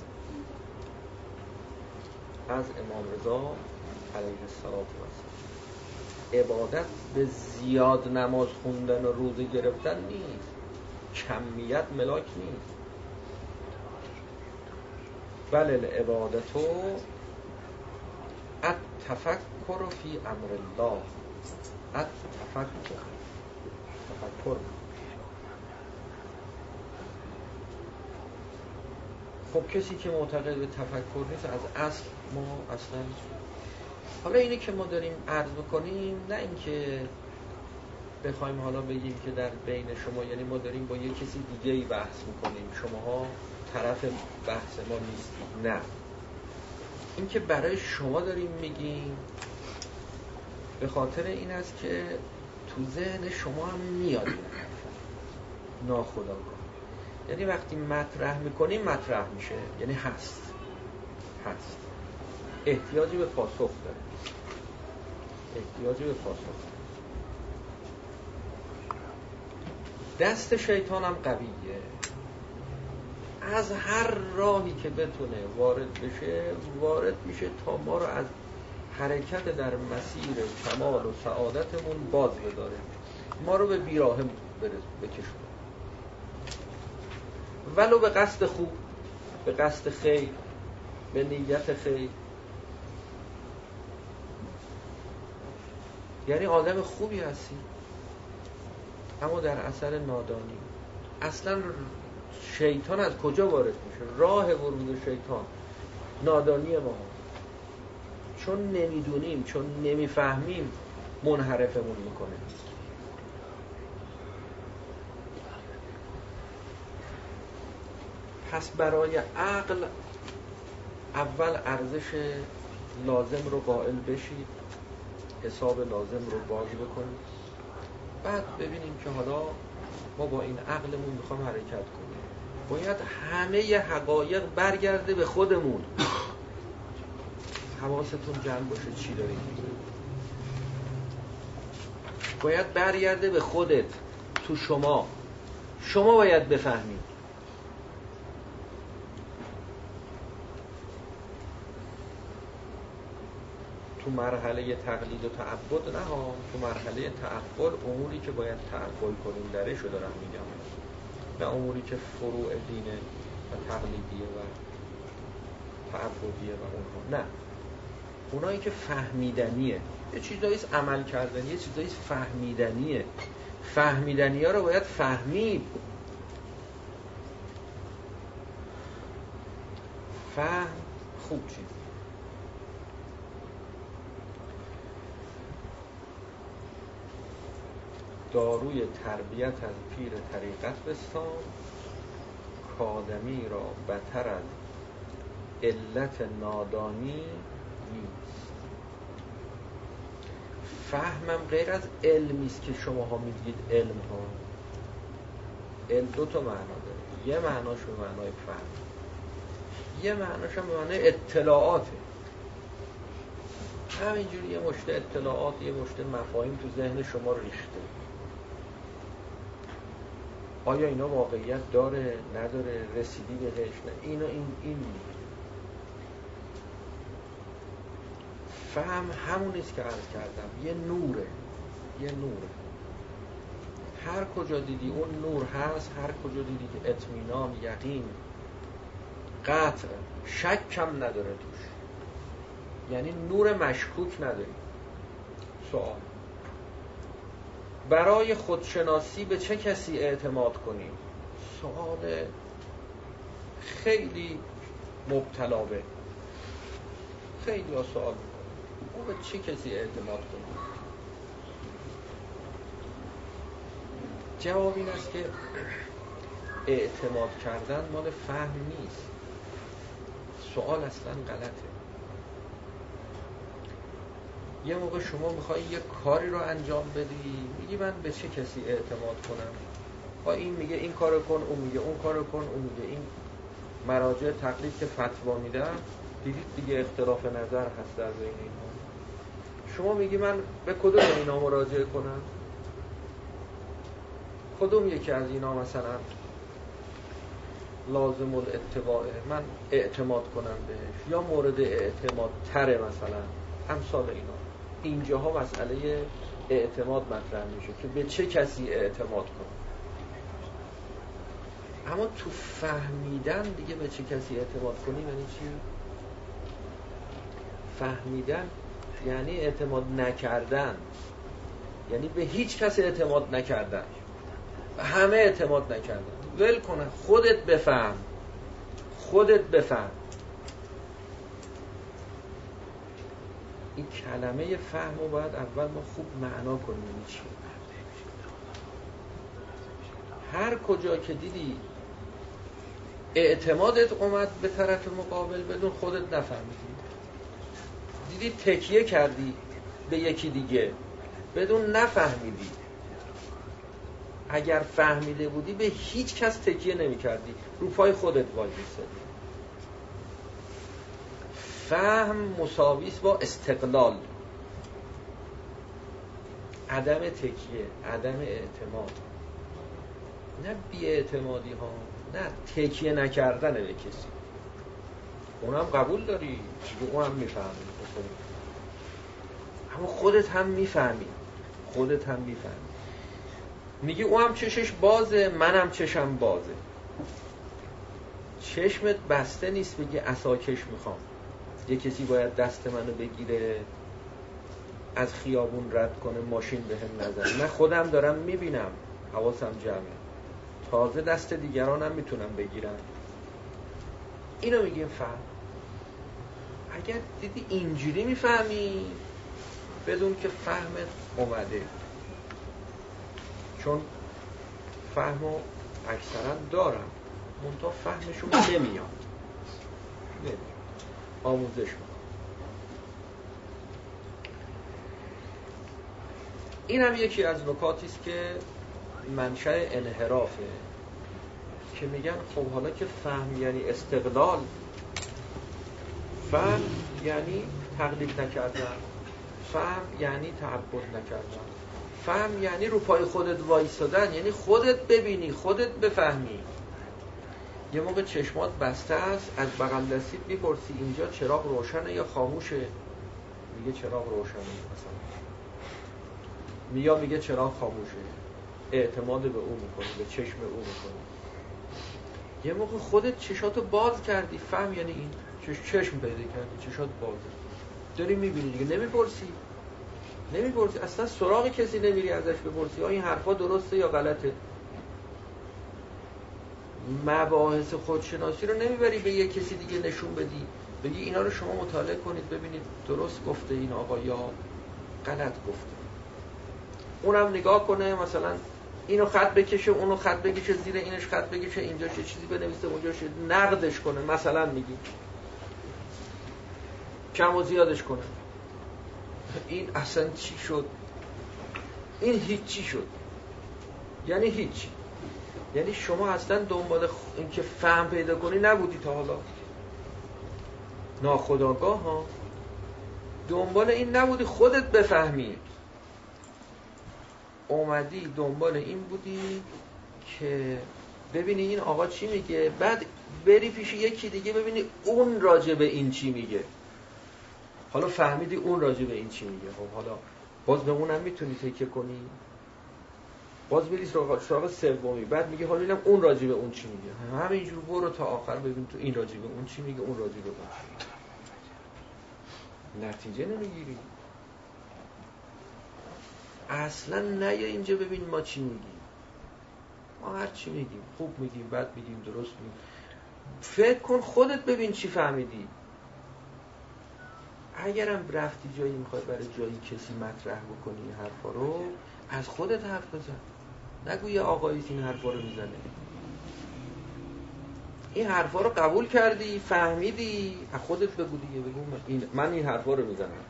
از امام رضا علیه السلام عبادت به زیاد نماز خوندن و روزه گرفتن نیست. کمیت ملاک نیست. بل العبادتو التفکر فی امر الله. التفکر. تفکر. خب کسی که معتقد به تفکر نیست از اصل ما اصلا حالا اینه که ما داریم عرض بکنیم نه اینکه بخوایم حالا بگیم که در بین شما یعنی ما داریم با یه کسی دیگه ای بحث می‌کنیم. شماها طرف بحث ما نیستید نه. این که برای شما داریم میگیم به خاطر این است که تو ذهن شما هم میاد ناخداگاه یعنی وقتی مطرح می‌کنیم مطرح میشه. یعنی هست. هست. احتیاجی به پاسخ داره احتیاجی به پاسخ دست شیطان هم قویه. از هر راهی که بتونه وارد بشه وارد میشه تا ما رو از حرکت در مسیر کمال و سعادتمون باز بداره. ما رو به بیراه بکشونه ولو به قصد خوب به قصد خیر به نیت خیر. یعنی آدم خوبی هستی. اما در اثر نادانی. اصلا شیطان از کجا وارد میشه؟ راه ورود شیطان. نادانی ما. چون نمی‌دونیم چون نمی‌فهمیم منحرفمون می‌کنه. پس برای عقل اول ارزش لازم رو قائل بشید. حساب لازم رو باز بکنید بعد ببینیم که حالا ما با این عقلمون می‌خوام حرکت کنیم. باید همه حقایق برگرده به خودمون. حواستون جمع باشه چی دارید باید برگرده به خودت تو شما. شما باید بفهمید. تو مرحله تقلید و تعبد نه ها تو مرحله تعقل اموری که باید تعقل کنیم درش رو دارم میگم. نه اموری که فروع دینه و تقلیدیه و تعبدیه و اونها. نه. اونایی که فهمیدنیه. یه چیزایی عمل کردن یه چیزایی فهمیدنیه. فهمیدنی ها رو باید فهمید فهم خوب چیز. داروی تربیت از پیر طریقت بستان کادمی را بتر از علت نادانی نیست. فهمم غیر از علمی است که شماها میگید علم ها علم دو تا معنا داره. یه معناش به معنای فهم. یه معناش به معنای اطلاعاته همینجوری یه مشته اطلاعات یه مشته مفاهیم تو ذهن شما ریخته. آیا اینا واقعیت داره؟ نداره؟ رسیدی بهش؟ نه. اینا این این فهم همونیست که عرض کردم. یه نوره. یه نوره. هر کجا دیدی اون نور هست هر کجا دیدی که اطمینان یقین قطع شک کم نداره توش. یعنی نور مشکوک نداری. سوال. برای خودشناسی به چه کسی اعتماد کنیم؟ سوال خیلی مبتلابه. خیلی ها سوال او به چه کسی اعتماد کنیم؟ جواب این است که اعتماد کردن مال فهم نیست. سوال اصلا غلطه. یه موقع شما میخوایی یه کاری رو انجام بدی میگی من به چه کسی اعتماد کنم؟ با این میگه این کارو کن اون میگه اون کارو کن اون میگه. این مراجع تقلید که فتوا میدن دیدید دیگه اختلاف نظر هست در بین اینها شما میگی من به کدوم اینا مراجعه کنم؟ کدوم یکی از اینا مثلا لازم الاتباعه من اعتماد کنم بهش یا مورد اعتماد تره مثلا؟ امثال اینا. اینجاها مسئله اعتماد مطرح میشه که به چه کسی اعتماد کنم اما تو فهمیدن دیگه به چه کسی اعتماد کنی یعنی چی؟ فهمیدن یعنی اعتماد نکردن. یعنی به هیچ کس اعتماد نکردن. همه اعتماد نکردن. ول کنه خودت بفهم. خودت بفهم. این کلمه فهم رو باید اول ما خوب معنا کنیم یعنی چی. هر کجا که دیدی اعتمادت اومد به طرف مقابل بدون خودت نفهمیدی. دیدی تکیه کردی به یکی دیگه بدون نفهمیدی. اگر فهمیده بودی به هیچ کس تکیه نمی کردی رو پای خودت وای فهم مساویس با استقلال. عدم تکیه عدم اعتماد. نه بی اعتمادی ها نه تکیه نکردن به کسی. اونم قبول داری اون هم می‌فهمی. اما خودت هم می‌فهمی. خودت هم می‌فهمی. میگی او هم چشش بازه منم چشم بازه. چشمت بسته نیست بگی اساکش می‌خوام. یه کسی باید دست منو بگیره از خیابون رد کنه ماشین به هم نزنه. من خودم دارم می‌بینم حواسم جمعه. تازه دست دیگرانم می‌تونم بگیرم. اینو میگیم فهم. اگر دیدی اینجوری می‌فهمی بدون که فهمت اومده. چون فهمو اکثرا دارم. منتها فهمشون نمیاد. آموزش می‌کنم. این هم یکی از نکاتی است که منشأ انحرافه که میگن خب حالا که فهم یعنی استقلال فهم یعنی تقلید نکردن فهم یعنی تعبد نکردن فهم یعنی رو پای خودت وایستادن یعنی خودت ببینی خودت بفهمی. یه موقع چشمات بسته است از بغل دستید می‌پرسی اینجا چراغ روشنه یا خاموشه؟ میگه چراغ روشنه مثلا. میا میگه چراغ خاموشه. اعتماد به او می‌کنه به چشم او می‌کنه. یه موقع خودت چشاتو باز کردی فهم یعنی این. چشم پیدا کردی چشات بازه داری می‌بینی دیگه نمی‌پرسی. نمی‌پرسی اصلا سراغ کسی نمیری ازش بپرسی این حرفا درسته یا غلطه. مباحث خودشناسی رو نمی‌بری به یه کسی دیگه نشون بدی. بگی اینا رو شما مطالعه کنید ببینید درست گفته این آقا یا غلط گفته. اونم نگاه کنه مثلا اینو خط بکشه اونو خط بکشه زیر اینش خط بکشه اینجا چه چیزی بنویسه اونجا نقدش کنه مثلا میگی. کم و زیادش کنه. این اصلا چی شد؟ این هیچی شد؟ یعنی هیچی یعنی شما اصلا دنبال اینکه فهم پیدا کنی نبودی تا حالا. ناخداگاه ها. دنبال این نبودی خودت بفهمی. اومدی دنبال این بودی که ببینی این آقا چی میگه. بعد بری پیش یکی دیگه ببینی اون راجع به این چی میگه. حالا فهمیدی اون راجع به این چی میگه. خب حالا باز به اونم می‌تونی تکیه کنی. باز بری سراغ سراغ سومی. بعد میگه حالا اینم اون راجع به اون چی میگه. همینجور برو تا آخر ببین تو این راجع به اون چی میگه اون راجع به اون نتیجه نمی‌گیری. اصلا نه اینجا ببین ما چی میگیم. ما هر چی میگیم. خوب میگیم بد میگیم درست میگیم. فکر کن خودت ببین چی فهمیدی. اگرم رفتی جایی می‌خوای برای جایی کسی مطرح بکنی حرفا رو از خودت حرف بزن. نگو یه آقایی این حرفا رو می‌زنه. این حرفا رو قبول کردی فهمیدی خودت بگو دیگه بگو من این حرفا رو می‌زنم.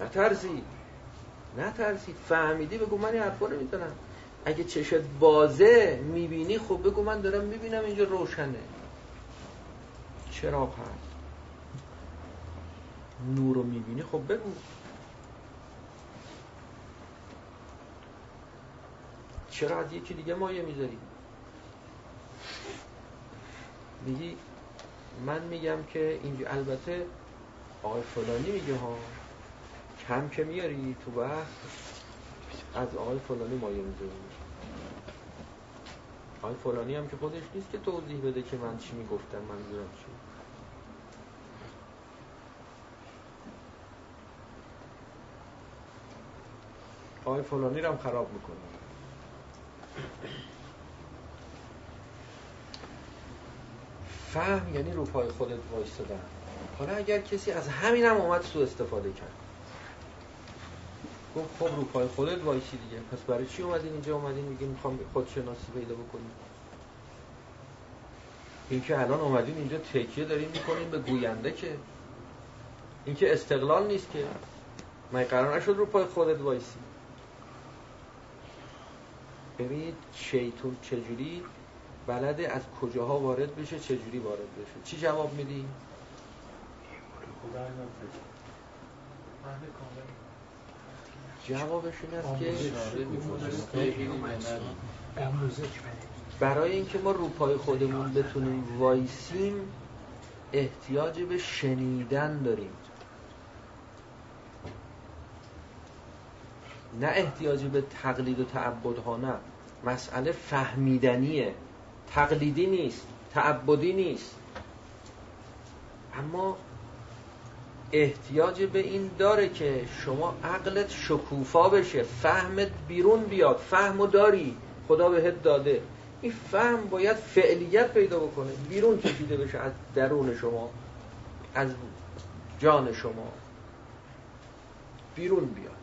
نترسی. نترسی. فهمیدی بگو من این حرفا رو می‌زنم. اگه چشت بازه می‌بینی خب بگو من دارم می‌بینم اینجا روشنه. چراغ هست. نور رو می‌بینی خب بگو. چرا از یکی دیگه مایه می‌ذاری؟ میگی من میگم که اینجا البته آقای فلانی میگه ها کم که میاری تو بحث از آقای فلانی مایه می‌ذاری. آقای فلانی هم که خودش نیست که توضیح بده که من چی می‌گفتم منظورم چی. آقای فلانی رو هم خراب می‌کنه فهم یعنی رو پای خودت وایستادن. حالا اگر کسی از همین هم اومد سو استفاده کرد. گفت خب رو پای خودت وایسی دیگه. پس برای چی اومدین اینجا؟ اومدین میگین می‌خوام خودشناسی پیدا بکنیم. این که الان اومدین اینجا تکیه داریم می‌کنیم به گوینده که. این که استقلال نیست که. من قرار نشد رو پای خودت وایسی. ببینید شیطون چجوری بلده از کجاها وارد بشه چجوری وارد بشه چی جواب میدی؟ جوابش این است که برای اینکه ما روپای خودمون بتونیم وایسیم احتیاج به شنیدن داریم نه احتیاج به تقلید و تعبد ها نه. مسئله فهمیدنیه. تقلیدی نیست تعبدی نیست. اما احتیاج به این داره که شما عقلت شکوفا بشه فهمت بیرون بیاد فهم داری خدا بهت داده. این فهم باید فعلیت پیدا بکنه بیرون کشیده بشه از درون شما از جان شما. بیرون بیاد.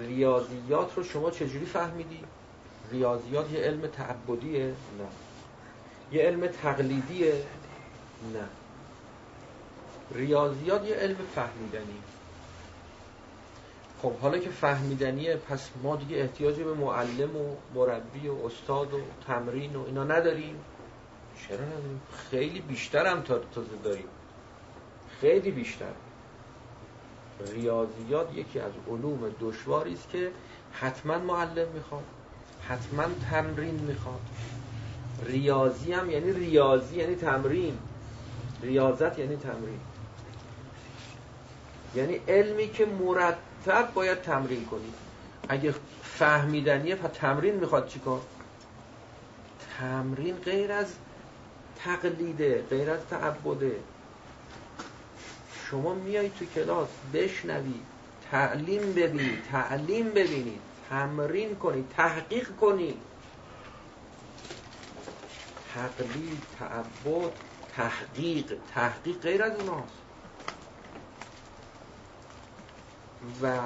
ریاضیات رو شما چجوری فهمیدی؟ ریاضیات یه علم تعبدیه؟ نه. یه علم تقلیدیه؟ نه. ریاضیات یه علم فهمیدنی. خب حالا که فهمیدنیه پس ما دیگه احتیاج به معلم و مربی و استاد و تمرین و اینا نداریم. چرا نداریم؟ خیلی بیشتر هم تا تازه داریم. خیلی بیشتر. ریاضیات یکی از علوم دشواری است که حتما معلم می‌خواد حتما تمرین می‌خواد. ریاضی هم یعنی ریاضی یعنی تمرین. ریاضت یعنی تمرین. یعنی علمی که مرتب باید تمرین کنی. اگه فهمیدنیه پس تمرین می‌خواد چیکار تمرین غیر از تقلیده غیر از تعبده. شما میای تو کلاس بشنوی تعلیم ببینی تعلیم ببینید تمرین کنی تحقیق کنی. تقلید تعبد تحقیق. تحقیق غیر از اوناست. و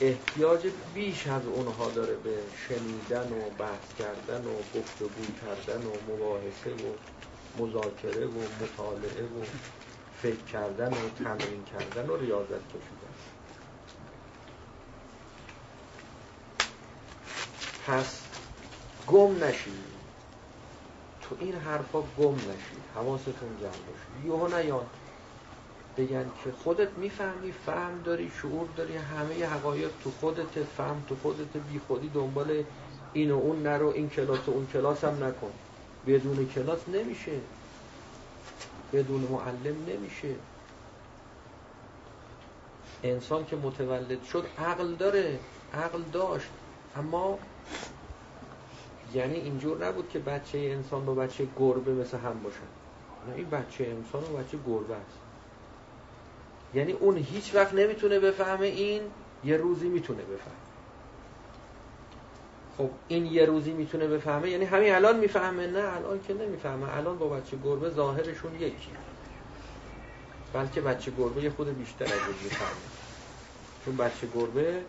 احتیاج بیش از اونها داره به شنیدن و بحث کردن و گفتگو کردن و مباحثه و مذاکره و مطالعه و فکر کردن و تمرین کردن و ریاضت کشیدن پس گم نشید تو این حرفا گم نشید حواستون جمع باشید یهو نیان بگن که خودت می‌فهمی فهم داری شعور داری همه حقایق تو خودت فهم تو خودت بی خودی دنبال این و اون نرو این کلاس و اون کلاس هم نکن. بدون کلاس نمیشه. بدون معلم نمیشه. انسان که متولد شد عقل داره عقل داشت. اما یعنی اینجور نبود که بچه انسان با بچه گربه مثل هم باشن. نه این بچه انسان و بچه گربه است. یعنی اون هیچ وقت نمی‌تونه بفهمه این یه روزی می‌تونه بفهمه. خب این یه روزی می‌تونه بفهمه یعنی همین الان می‌فهمه نه الان که نمی‌فهمه. الان با بچه گربه ظاهرشون یکی. بلکه بچه گربه یه خود بیشتر از این می‌فهمه. چون بچه گربه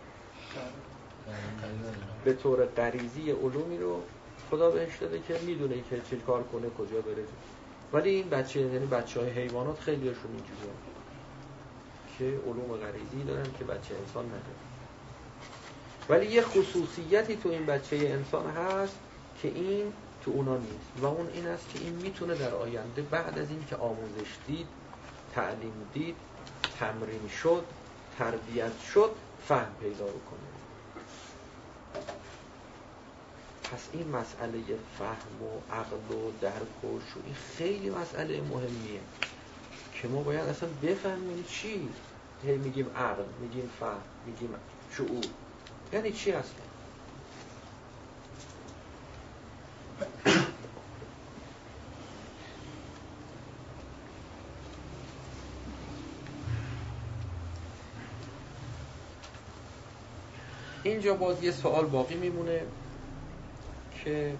به طور غریزی علومی رو خدا بهش داده که می‌دونه که چه کار کنه کجا بره. ولی این بچه یعنی بچه های حیوانات خیلی هاشون اینجوری که علوم غریزی دارن که بچه انسان نداره. ولی یه خصوصیتی تو این بچه انسان هست که این تو اونا نیست. و اون این است که این می‌تونه در آینده بعد از این که آموزش دید تعلیم دید تمرین شد تربیت شد فهم پیدا بکنه. پس این مسئله فهم و عقل و درک و این خیلی مسئله مهمیه که ما باید اصلا بفهمیم چی. هی میگیم عقل میگیم فهم میگیم شعور. یعنی چی هست؟ اینجا باز یه سوال باقی میمونه که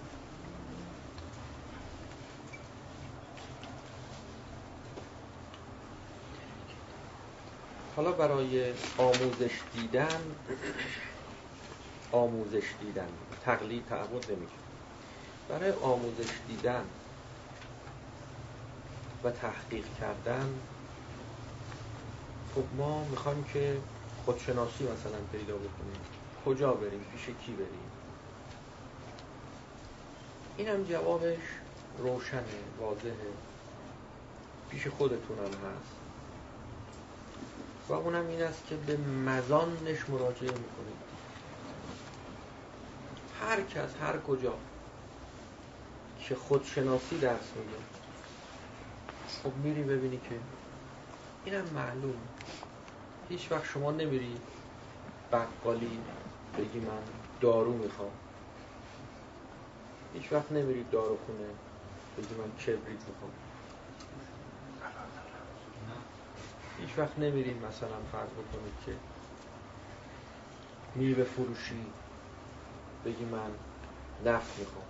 حالا برای آموزش دیدن آموزش دیدن. تقلید تعبد نمیشه برای آموزش دیدن و تحقیق کردن خب ما می‌خوایم که خودشناسی مثلا پیدا بکنیم. کجا بریم؟ پیش کی بریم؟ اینم جوابش روشنه واضحه پیش خودتونم هست. و اونم این است که به مزانش مراجعه می‌کنید. هر کس هر کجا که خودشناسی درس میده. خب میری ببینی که اینم معلوم. هیچ وقت شما نمیری بقالی بگی من دارو می‌خوام. هیچ وقت نمیری دارو خونه بگی من کبریت می‌خوام. هیچ وقت نمیریم مثلا فرض بکنید که میوه فروشی. بگی من نفت می‌خوام.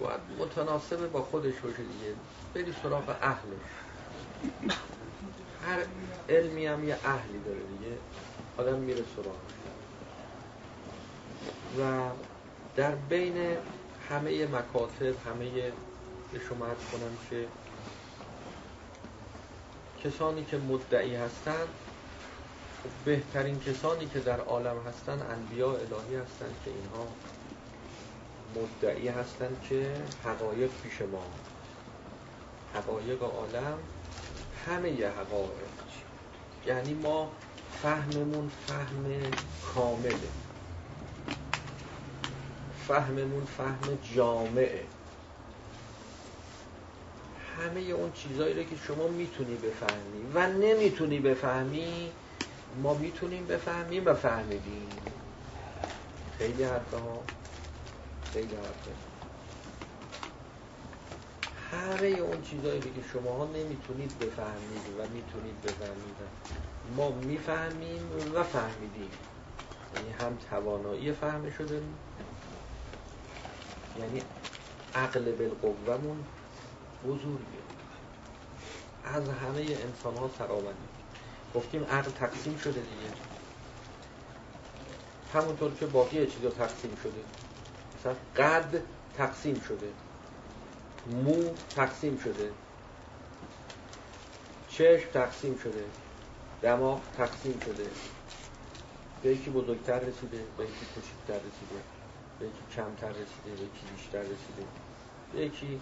باید متناسب با خودش باشه دیگه. بری سراغ اهلش. هر علمی هم یه اهلی داره دیگه. آدم میره سراغش. و در بین همه مکاتب همه به شما کنم که کسانی که مدعی هستند بهترین کسانی که در عالم هستند انبیاء الهی هستند که اینها مدعی هستند که حقایق پیش ما حقایق عالم همه ی حقایق یعنی ما فهممون فهم کامله. فهممون فهم جامعه. همه اون چیزایی رو که شما می‌تونی بفهمی و نمی‌تونی بفهمی ما می‌تونیم بفهمیم و فهمیدیم. خیلی حرفه ها خیلی حرفه همه اون چیزایی که شما ها نمی‌تونید بفهمید و می‌تونید بفهمید. ما می‌فهمیم و فهمیدیم. یعنی هم توانایی فهم شده. یعنی عقل بالقوهمون بزرگه. از همه انسان ها سر گفتیم عقل تقسیم شده دیگه. همونطور که باقی چیزا تقسیم شده. مثلا قد تقسیم شده. مو تقسیم شده. چشم تقسیم شده. دماغ تقسیم شده. به یکی بزرگتر رسیده به یکی کوچکتر رسیده. به یکی کمتر رسیده به یکی بیشتر رسیده. به یکی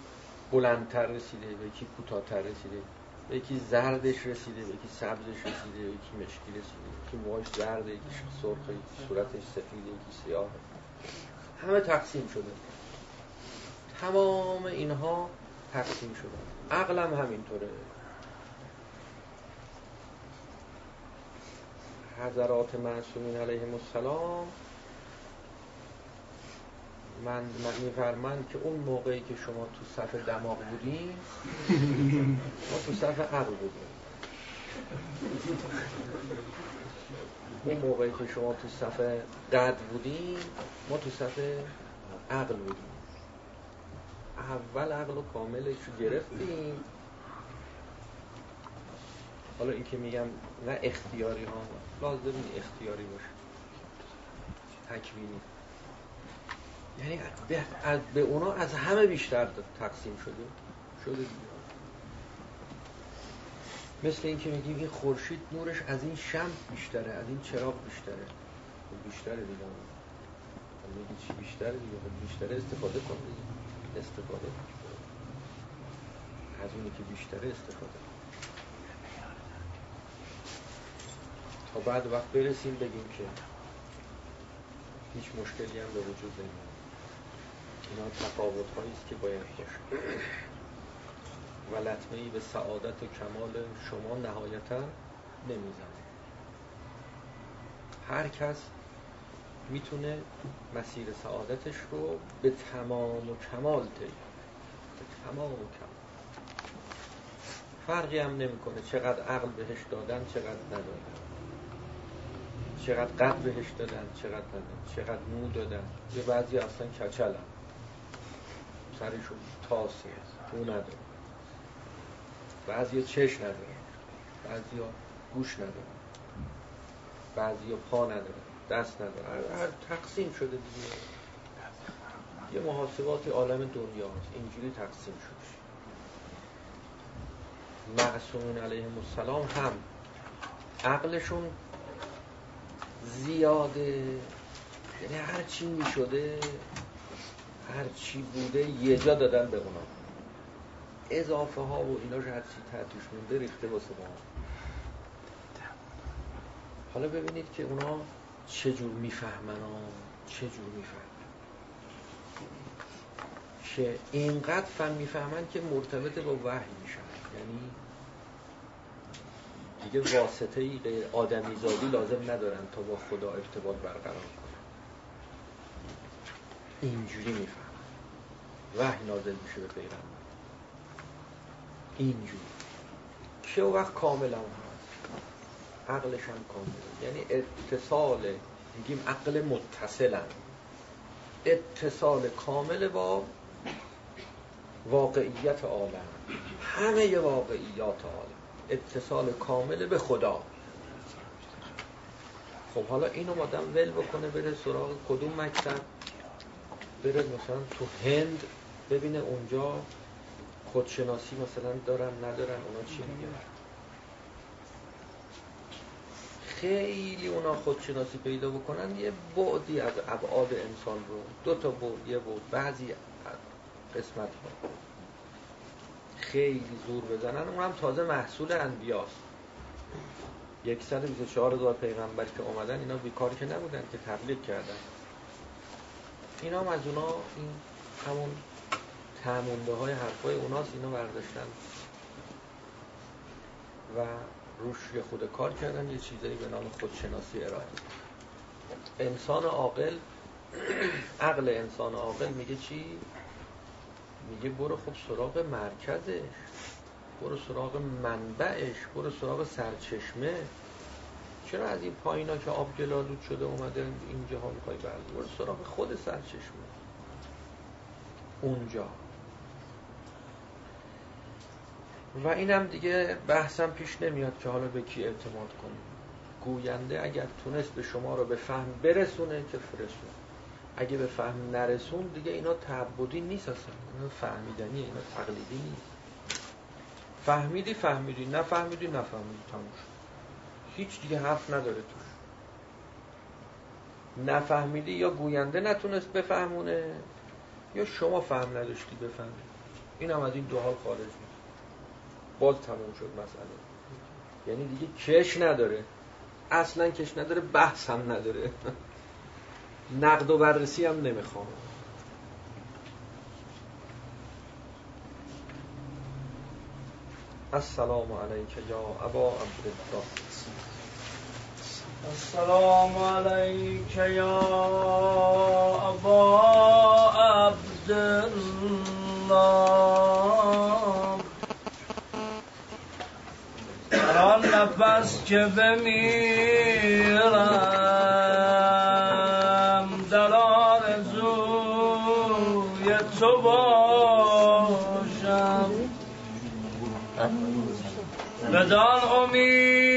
بلندتر رسیده به یکی کوتاهتر رسیده. یکی زردش رسیده یکی سبزش رسیده یکی مشکی رسیده یکی موهاش زرده یکی سرخه یکی صورتش سفیده یکی سیاه. همه تقسیم شده. تمام اینها تقسیم شده. عقلم همینطوره. حضرات معصومین علیهم السلام من میفرمند که اون موقعی که شما تو صف دماغ بودیم ما تو صف عقل بودیم. اون موقعی که شما تو صف قد بودیم ما تو صف عقل بودیم. اول عقل و کاملش رو گرفتیم. حالا این که میگم نه اختیاری ها لازم اختیاری باشه. تکوینی. یعنی به اونا از همه بیشتر تقسیم شده؟ شده دیگه. مثل اینکه میگیم این خورشید نورش از این شم بیشتره از این چراغ بیشتره. خب بیشتره دیگه. میگی چی بیشتره دیگه؟ خب بیشتره استفاده کن استفاده. از اونی که بیشتره استفاده تا بعد وقت برسیم بگیم که هیچ مشکلی هم به وجود نمیاد. اینا تفاوت است که باید باشه. و لطمه ای به سعادت و کمال شما نهایتا نمی‌زنه. هر کس می‌تونه مسیر سعادتش رو به تمام و کمال طی به تمام و کمال. فرقی هم نمی‌کنه چقدر عقل بهش دادن چقدر ندادن. چقدر قد بهش دادن چقدر ندادن. چقدر مو دادن. یه بعضی اصلا کچل هم سرشون تاسه مو ندارن بعضی چش ندارن بعضی گوش ندارن بعضی پا ندارن دست ندارن هر تقسیم شده دیگه. یه محاسبات عالم دنیاست اینجوری تقسیم شده. معصومین علیه السلام هم عقلشون زیاده. یعنی هر چی می شده هر چی بوده یه جا دادن به اونا. اضافه ها و اینا هر چی تحتیش مونده ریخته واسه ما. حالا ببینید که اونا چجور می‌فهمن چجور می‌فهمن. که اینقدر فهم می‌فهمن که مرتبط با وحی میشن. یعنی دیگه واسطه ای غیر آدمی لازم ندارن تا با خدا ارتباط برقرار کنن. اینجوری می‌فهمن وحی نازل میشه به پیغمبر. اینجوری. که وقت کامل هم هست. عقلش هم کامل. یعنی اتصال میگیم عقل متصلن اتصال کامل با واقعیت عالم. همه واقعیات عالم. اتصال کامل به خدا. خب حالا اینو آدم ول بکنه بره سراغ کدوم مکتب؟ بره مثلا تو هند ببینه اونجا خودشناسی مثلا دارن ندارن اونا چی میگن؟ خیلی اونا خودشناسی پیدا بکنن یه بعدی از ابعاد انسان رو دو تا بعد یه بعد بعضی قسمت ها. خیلی زور بزنن. اونم تازه محصول انبیاست. 124 هزار پیغمبر که اومدن اینا بیکار که نبودن که تبلیغ کردن. اینا هم از اونا این همون تمونده های حرفای اوناست اینا برداشتن. و روش یه خود کار کردن یه چیزایی به نام خودشناسی ارائه. انسان عاقل عقل انسان عاقل میگه چی؟ میگه برو خب سراغ مرکزش برو سراغ منبعش برو سراغ سرچشمه. چرا از این پایینا که آب گلالود شده اومده اینجا ها می‌خوای برد برو سراغ خود سرچشمه. اونجا. و اینم دیگه بحثم پیش نمیاد که حالا به کی اعتماد کنیم. گوینده اگر تونست به شما رو به فهم برسونه که فرسون اگه به فهم نرسون دیگه اینا تعبدی نیست اصلا. اینا فهمیدنی اینا تقلیدی نیست. فهمیدی فهمیدی. نفهمیدی نفهمیدی. تموش هیچ دیگه حرف نداره توش. نفهمیدی یا گوینده نتونست بفهمونه یا شما فهم نداشتی بفهمی. این هم از این دو حال خارج نیست باز تموم شد مسئله. یعنی دیگه کش نداره. اصلا کش نداره بحث هم نداره. نقد و بررسی هم نمی‌خوام. السلام علیک یا ابا عبدالله. السلام علیک یا ابا عبدالله در آن نفس که بمیرم در آرزوی تو باشم. بدان امید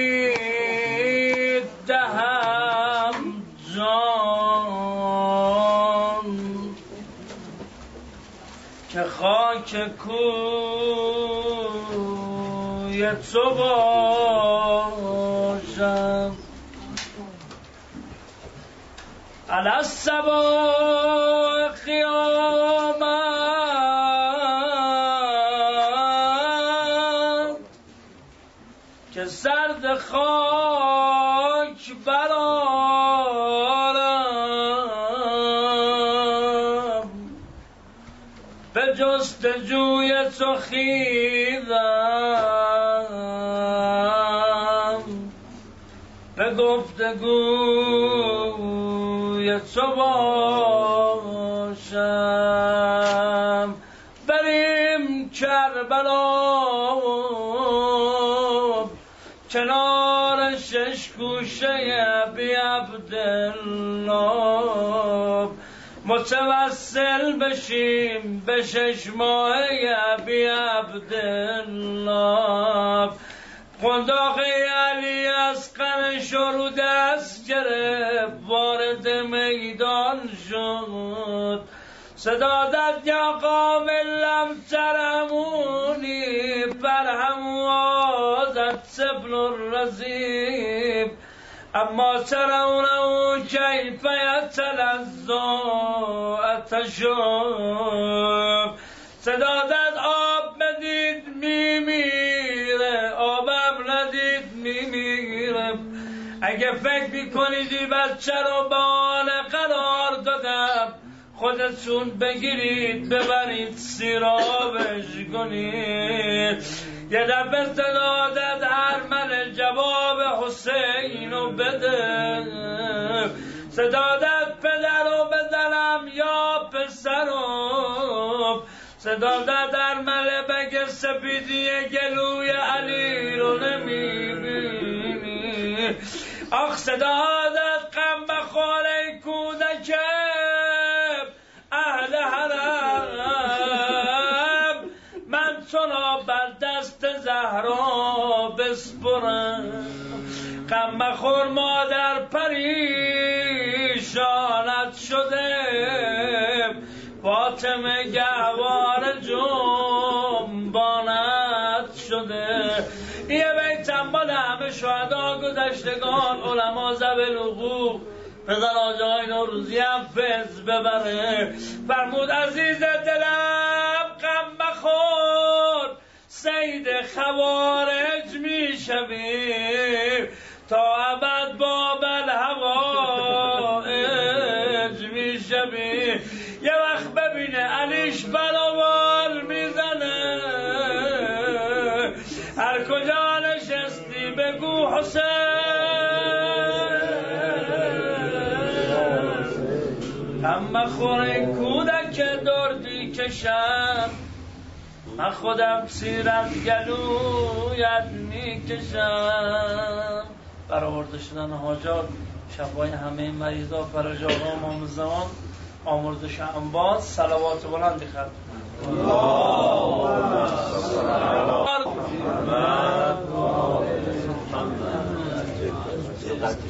خاک کوی تو باشم. علی السبا متوسل بشیم به شش ماه بی عبدالله. قنداق علی از قن شروع دست گرفت وارد میدان شد. صدا داد یا قوم لم ترمونی برهم وازد سبل الرزیب. اما ترونه کیف یتلزا اتشم صدا داد آب بدید میمیره آبم ندید میمیره. اگه فکر می‌کنید این بچه رو بال قرار دادم خودتون بگیرید ببرید سیرابش کنید. یه دفعه صدادت ارمن جواب حسین رو بده. صدادت پدر رو بدنم یا پسرم. صدادت ارمن بگ سپیدی گلوی علی رو نمی‌بینی آخ صدادت قم بخور بسپرم غم مخور مادر پریشانت شده. فاطمه گهوار جنبانت شده. یه بیتم مال همه شهدا گذشتگان علما زبل حقوق پدر آجای نوروزی هم فز ببره. فرمود عزیز دلم غم مخور. سید خوارج می‌شویم تا ابد با بل هوایج می‌شویم. یه وقت ببینه علیش برابر می‌زنه. هر کجا نشستی بگو حسین. هم مخور این کودک دردی کشم. من خودم سیرت گلویت می‌کشم. برآورده شدن حاجات شبای همه مریضا فرج آقا امام زمان آمرزش انباز صلوات بلندی خرد. بود